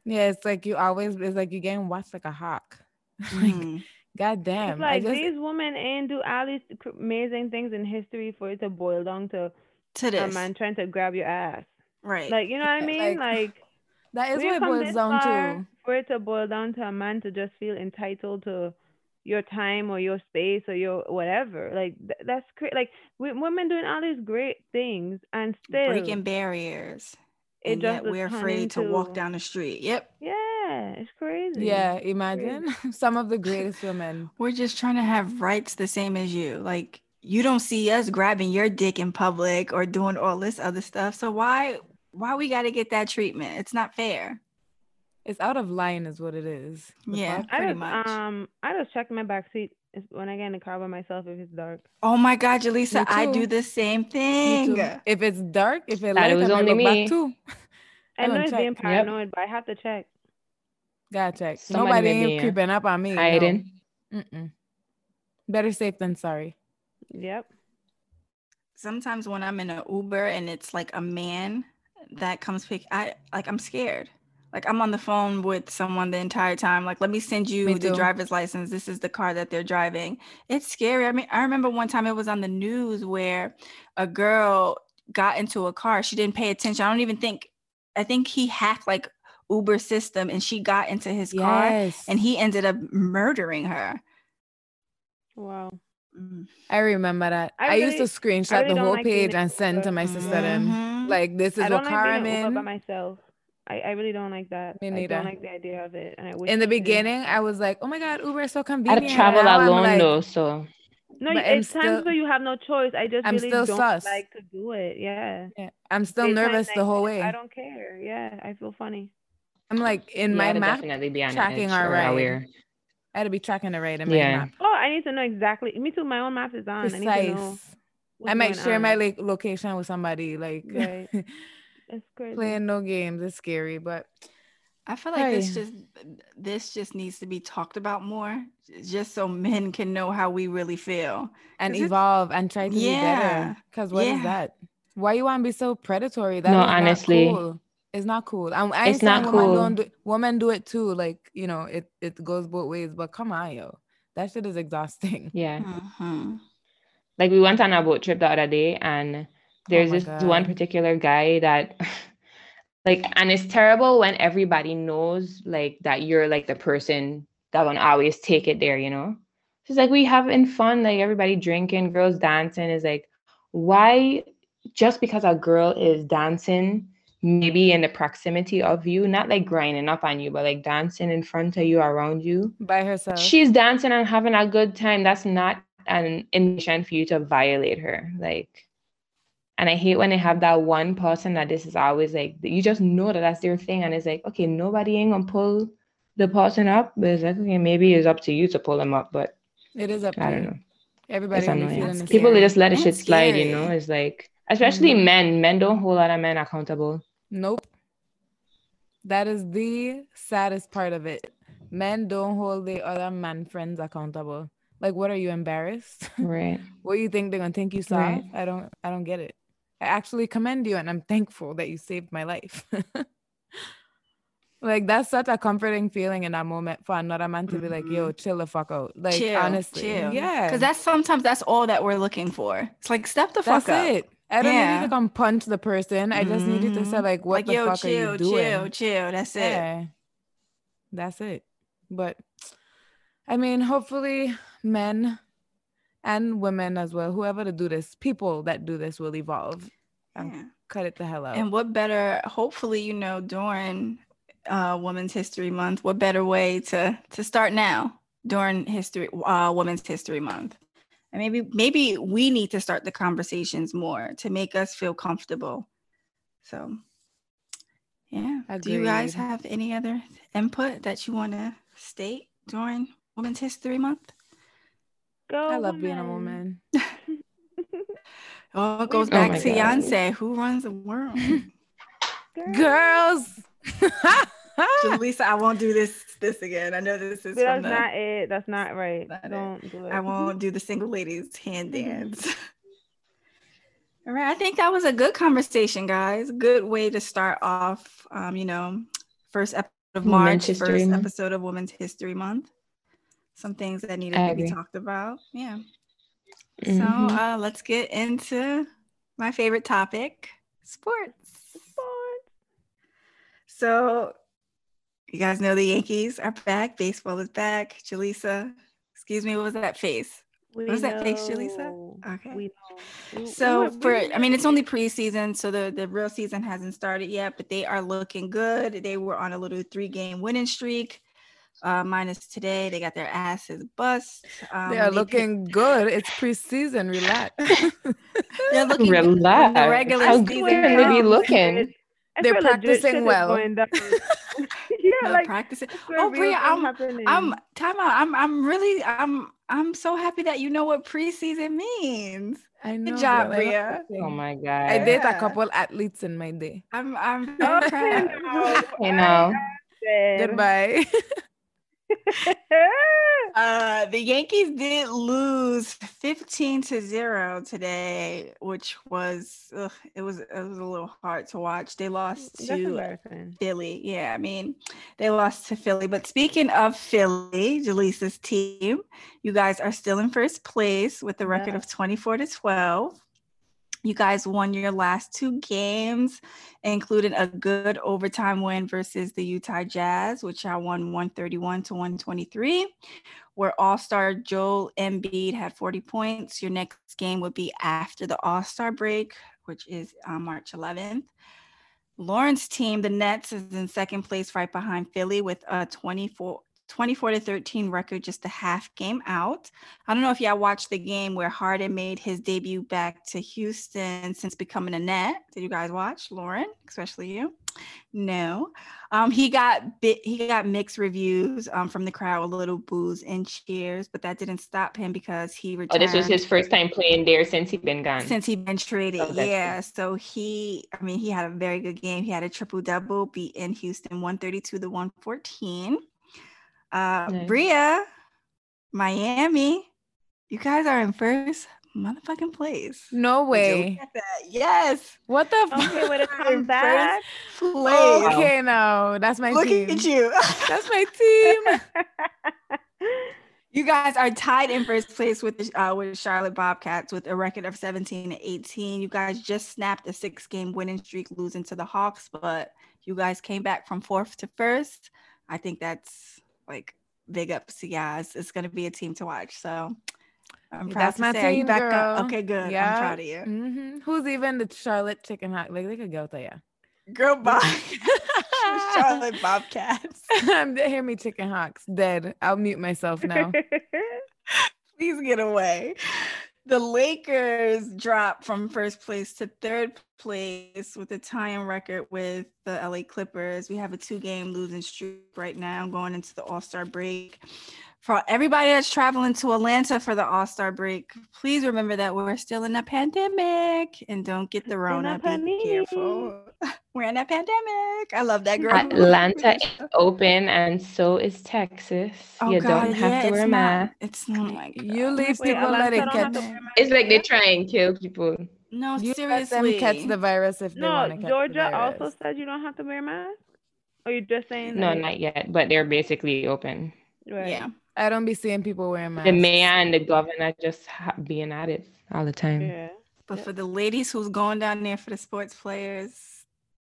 Yeah, it's like you always. It's like you're getting watched like a hawk. [laughs] like, Mhm. god damn. It's like I just, these women ain't do all these amazing things in history for it to boil down to to a this, man trying to grab your ass. right? Like you know what I mean? like, Like, that is when what it come boils this down far, to. for it to boil down to a man to just feel entitled to your time or your space or your whatever. Like th- that's crazy. Like w- women doing all these great things and still Breaking barriers. it and just yet we're turned afraid to walk down the street. Yep. Yeah, it's crazy. Yeah, imagine [laughs] some of the [laughs] greatest women. We're just trying to have rights the same as you. Like you don't see us grabbing your dick in public or doing all this other stuff. So why why we got to get that treatment? It's not fair. It's out of line, is what it is. The Yeah. fuck? I pretty just much. um I just check my back seat when I get in the car by myself if it's dark. Oh my God, Julissa, I do the same thing. If it's dark, if it Thought it light, was I might only look back too. I [laughs] I know don't it's being check. Yep. paranoid, but I have to check. Gotta check. Somebody Nobody may ain't creeping up on me. Hiding. Mm-mm. Better safe than sorry. Yep. Sometimes when I'm in an Uber and it's like a man that comes pick, I like I'm scared. Like I'm on the phone with someone the entire time. Like, let me send you Me the too. driver's license. This is the car that they're driving. It's scary. I mean, I remember one time it was on the news where a girl got into a car. She didn't pay attention. I don't even think. I think he hacked like Uber system, and she got into his car, and he ended up murdering her. Wow. Mm. I remember that. I, I used to screenshot really the whole like page and send to my sister them. Mhm. Like this is I what don't like car I'm in by myself. I, I really don't like that. Me I don't like the idea of it. And I wish In the it didn't beginning, I was like, "Oh my god, Uber is so I convenient." travel Now I'm alone like, though, so No, but I'm it's times where you have no choice. I just I'm really still don't sus. like to do it. Yeah. yeah, I'm still Daytime, nervous the whole way. I don't care. Yeah, I feel funny. I'm like in yeah, my I'd map. definitely be on tracking edge our or ride. I had to be tracking the ride in my Yeah. map. Oh, I need to know exactly. Me too. My own map is on. I need to know. Precise. what's I might going share my like location with somebody. Like Right. [laughs] It's crazy. playing no games. It's scary, but I feel like this just this just needs to be talked about more, just so men can know how we really feel. and evolve and try to be better. Because what is Yeah. that? Why you want to be so predatory? That No, is honestly. cool. it's not cool. I, I It's understand not women cool. Don't do, women do it too. Like you know, it it goes both ways. But come on, yo, that shit is exhausting. Yeah. Mhm. Like we went on a boat trip the other day and Oh there's my this one particular guy that [laughs] like and it's terrible when everybody knows like that you're like the person that will always take it there, you know? It's like we having fun, like everybody drinking, girls dancing is like why just because a girl is dancing maybe in the proximity of you, not like grinding up on you, but like dancing in front of you, around you, By herself. she's dancing and having a good time. That's not an invitation for you to violate her. Like, and I hate when they have that one person that this is always like, you just know that that's their thing. And it's like, okay, nobody ain't gonna pull the person up. But it's like, okay, maybe it's up to you to pull them up. But it is up. To I don't know. Everybody It's will be annoying. People they just let the shit slide, you know? It's like, especially Mhm. men. Men don't hold other men accountable. Nope. That is the saddest part of it. Men don't hold the other man friends accountable. Like, what are you embarrassed? [laughs] Right. what do you think they're gonna think you saw? Right. I don't. I don't get it. I actually commend you, and I'm thankful that you saved my life. [laughs] like that's such a comforting feeling in that moment for another man to be like, "Yo, chill the fuck out." Like chill, honestly, chill. yeah, Because that's sometimes that's all that we're looking for. It's like step the that's fuck up. That's it. I don't need Yeah. you to come punch the person. I just need you to say Mhm. like, "What like the yo, fuck chill, are you doing?" chill, chill. Chill. That's it. Yeah. That's it. But I mean, hopefully men and women as well, whoever to do this, people that do this will evolve and Yeah. cut it the hell out. And what better, hopefully, you know, during uh, Women's History Month, what better way to to start now during history uh, Women's History Month? And maybe maybe we need to start the conversations more to make us feel comfortable. So, yeah. Do you guys have any other input that you want to state during Women's History Month? Go. I love being a woman. Oh, [laughs] it goes Oh back to God. Beyonce. Who runs the world? Girls. [laughs] Lisa, I won't do this this again. I know this is that's the, not it. That's not right. Not. Don't do it. I won't do the [laughs] single ladies hand Mhm. dance. All right, I think that was a good conversation, guys. Good way to start off. Um, you know, first episode of March, first episode of Women's History Month. Some things that needed to be talked about. Yeah. Mhm. So uh, let's get into my favorite topic, sports. Sports. So, you guys know the Yankees are back. Baseball is back. Julissa, excuse me, what was that face? We was that face, Julissa? Okay. We know. We- we So for I mean it's only preseason, so the, the real season hasn't started yet, but they are looking good. They were on a little three game winning streak. Uh, minus today, they got their asses bust. Um, they are picked- looking good. It's preseason. Relax. [laughs] they're looking good when Relax. the regular How season good they be looking. I They're swear legit practicing well. [laughs] [laughs] yeah, They're like practicing. I swear Oh, Bria, I'm happening. I'm time out. I'm I'm really I'm I'm so happy that you know what preseason means. I know. Good job, girl. I Bria. Oh my god. I date a couple athletes in my day. I'm I'm Okay, proud. now. You know. Goodbye. [laughs] Uh, the Yankees did lose 15 to 0 today, which was ugh, it was it was a little hard to watch. They lost to. Philly. Yeah, I mean, they lost to Philly. But speaking of Philly, Julissa's team, you guys are still in first place with a record Yeah. of 24 to 12. You guys won your last two games, including a good overtime win versus the Utah Jazz, which I won 131 to 123. Where All Star Joel Embiid had 40 points. Your next game would be after the All Star break, which is on March 11th. Lauren's team, the Nets, is in second place right behind Philly with a 24, 24 to 13 record, just a half game out. I don't know if y'all watched the game where Harden made his debut back to Houston since becoming a net. Did you guys watch, Lauren, especially you? No. Um, he got bit, he got mixed reviews um, from the crowd, a little boos and cheers, but that didn't stop him because he returned. Oh, this was his first time playing there since he'd been gone. since he been traded. Oh, yeah. So he, I mean, he had a very good game. He had a triple double, beat in Houston 132 to 114. Uh, Nice. Bria, Miami, you guys are in first motherfucking place. No way. look at that? Yes. What the Okay, with [laughs] a First comeback. Place. Okay, no, that's my Look team. at you. [laughs] That's my team. You guys are tied in first place with the, uh, with Charlotte Bobcats with a record of 17 and 18. You guys just snapped a six game winning streak, losing to the Hawks, but you guys came back from fourth to first. I think that's like big ups to you. It's going to be a team to watch. So I'm proud That's to my say, are you team, back girl. up? Okay, good. Yeah. I'm proud of you. hmm Who's even the Charlotte chicken hot? Like they could go yeah. Girl, bye. [laughs] Charlotte Bobcats. [laughs] Hear me, chicken hawks. Dead. I'll mute myself now. [laughs] Please get away. The Lakers dropped from first place to third place with a tying record with the LA Clippers. We have a two game losing streak right now going into the All Star break. For everybody that's traveling to Atlanta for the All Star break, please remember that we're still in a pandemic and don't get the Rona. Be panini. careful. [laughs] We're in a pandemic. I love that girl. Atlanta is open, and so is Texas. Oh, you God, don't have yeah, to wear a it's not- mask. It's oh my God. You leave Wait, people let it don't catch. to wear masks It's like they either? try and kill people. No, You let seriously. them catch the virus if they No, want to catch Georgia the virus. also said you don't have to wear a mask. Or you just saying No, that? not yet, but they're basically open. Right. Yeah. I don't be seeing people wearing masks. The mayor and the governor just ha- being at it all the time. Yeah. But Yep. for the ladies who's going down there for the sports players,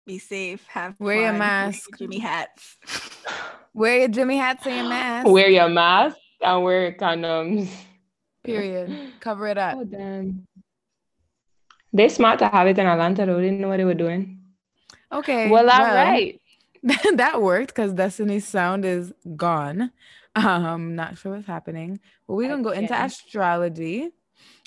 be safe. Have Wear your fun, mask. Jimmy hats. [laughs] Wear your Jimmy hats and your [gasps] mask. Wear your mask and wear condoms. Period. Cover it up. Oh damn. They smart to have it in Atlanta though. They didn't know what they were doing. Okay. Well, all right. [laughs] that worked because Destiny's sound is gone. Um, not sure what's happening, but we're gonna go into astrology.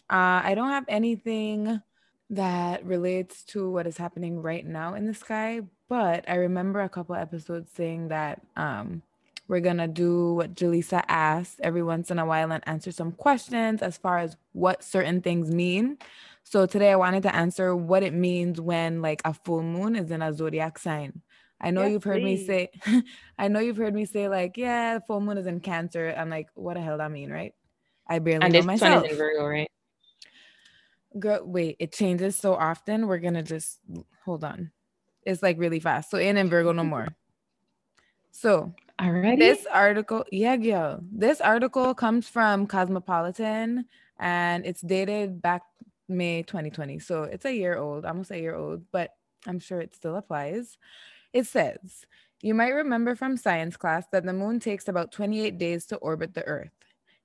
Uh, I don't have anything that relates to what is happening right now in the sky, but I remember a couple episodes saying that um we're gonna do what Julissa asked every once in a while and answer some questions as far as what certain things mean. So today I wanted to answer what it means when like a full moon is in a zodiac sign. I know Yes, you've heard me say [laughs] I know you've heard me say like, yeah, full moon is in cancer. I'm like, what the hell that mean, right? I barely And know myself. in Virgo, right? Girl, wait, it changes so often. We're gonna just hold on. It's like really fast. So in and Virgo no more. [laughs] So Alrighty. this article, yeah, girl. This article comes from Cosmopolitan and it's dated back May 2020. So it's a year old, almost a year old, but I'm sure it still applies. It says, you might remember from science class that the moon takes about 28 days to orbit the earth.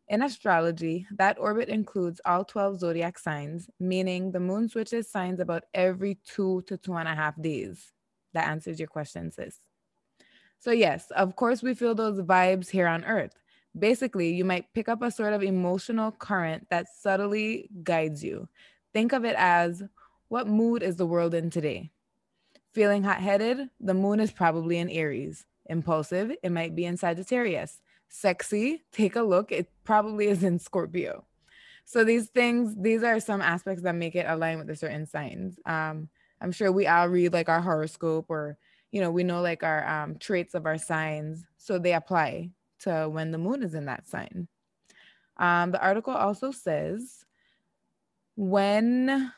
In astrology, that orbit includes all 12 zodiac signs, meaning the moon switches signs about every two to two and a half days. That answers your question, sis. So, yes, of course, we feel those vibes here on earth. Basically, you might pick up a sort of emotional current that subtly guides you. Think of it as what mood is the world in today? Feeling hot headed? The moon is probably in Aries. Impulsive? It might be in Sagittarius. Sexy? Take a look. It probably is in Scorpio. So these things, these are some aspects that make it align with the certain signs. Um, I'm sure we all read like our horoscope or, you know, we know like our um, traits of our signs. So they apply to when the moon is in that sign. Um, the article also says when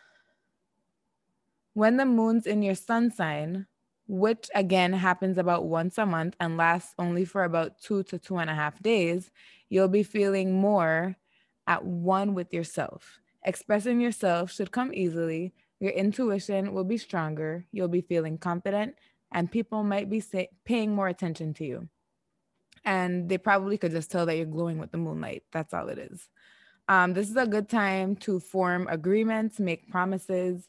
when the moon's in your sun sign, which again happens about once a month and lasts only for about two to two and a half days, you'll be feeling more at one with yourself. Expressing yourself should come easily. Your intuition will be stronger. You'll be feeling confident, and people might be say- paying more attention to you. And they probably could just tell that you're glowing with the moonlight. That's all it is. Um, this is a good time to form agreements, make promises,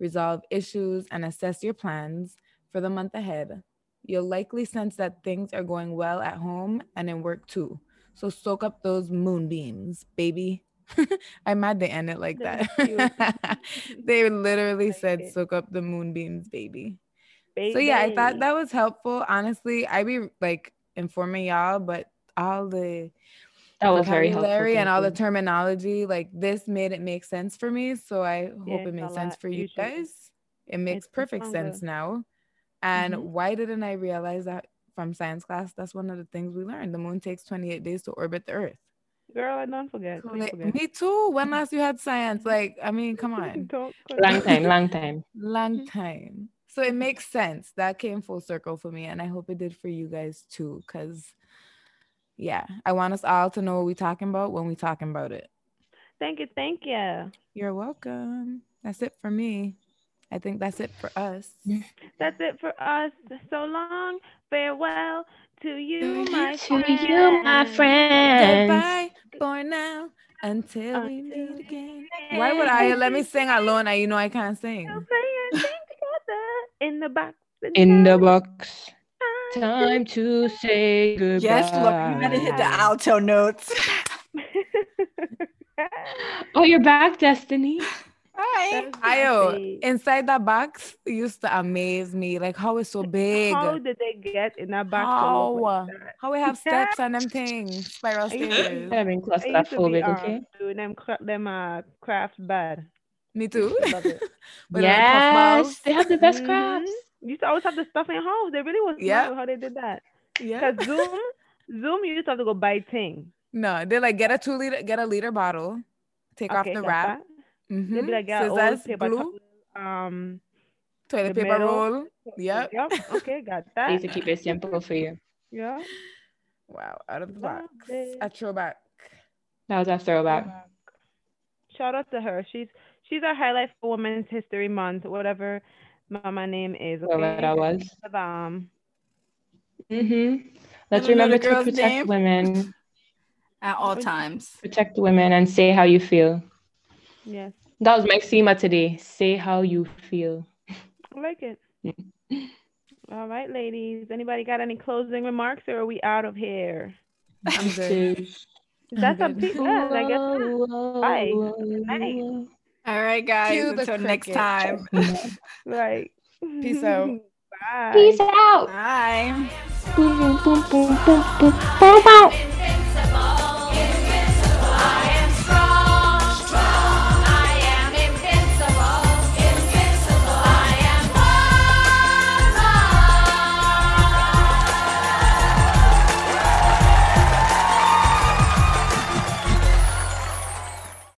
resolve issues, and assess your plans for the month ahead. You'll likely sense that things are going well at home and in work too. So soak up those moonbeams, baby. [laughs] I'm mad they end it like that. [laughs] they literally Like said it. soak up the moonbeams, baby. So yeah, I thought that was helpful. Honestly, I be like informing y'all, but all the That was very helpful. vocabulary and all the terminology, like this made it make sense for me. So I hope Yeah, it makes sense for you usually. guys. It makes It's perfect stronger. sense now. And Mhm. why didn't I realize that from science class? That's one of the things we learned. The moon takes 28 days to orbit the earth. Girl, I don't forget. Please Like, forget. me too. When [laughs] last you had science? Like, I mean, come on. [laughs] Long time, long time. Long time. So it makes sense. That came full circle for me. And I hope it did for you guys too. Cause yeah, I want us all to know what we're talking about when we're talking about it. Thank you, thank you. You're welcome. That's it for me. I think that's it for us. That's it for us. So long. Farewell to you, my to you, my friend. Goodbye for now until we meet again. Why would I let me sing alone? I you know I can't sing. We'll play sing together in the box. In the box. Time to say goodbye. Yes, look, you gotta hit the alto notes. [laughs] Oh, you're back, Destiny. Hi. That's Ayo, inside that box used to amaze me. Like how it's so big. How did they get in that box? How? like that? How we have [laughs] steps and them things, spiral I used to- stairs. I've been used to be claustrophobic, um, okay? doing them them uh, crafts bad. Me too. Love it. [laughs] With the puff balls. Yes, they have the best Mhm. crafts. You used to always have the stuff in your house. They really was smart Yeah. how they did that. Yeah. Cause Zoom, [laughs] Zoom, you used to have to go buy thing. No, they like get a two liter, get a liter bottle, take off the got wrap, that. They'd mhm, be like, yeah, old scissors, paper glue, towel, um, toilet the paper middle. roll. Yep. Yep. Okay, got [laughs] They that. used to keep it simple for you. Yeah. Wow, out of the box. it. A throwback. That was a throwback. Shout out to her. She's she's our highlight for Women's History Month, whatever mama name is. Whoever Okay. that was. Um, Mm-hmm. Let's don't know the remember to protect name. women, At all times. protect women, and say how you feel. yes, That was my Maxima today. Say how you feel. I like it. [laughs] All right, ladies. Anybody got any closing remarks, or are we out of here? I'm [laughs] good. That's I'm up to good. you guys. I guess. not. Bye. night. All right, guys. Cue the Until next time. Right. Peace out. Bye. Peace out. Bye. Boom, boom, boom, boom, boom, boom, boom, boom.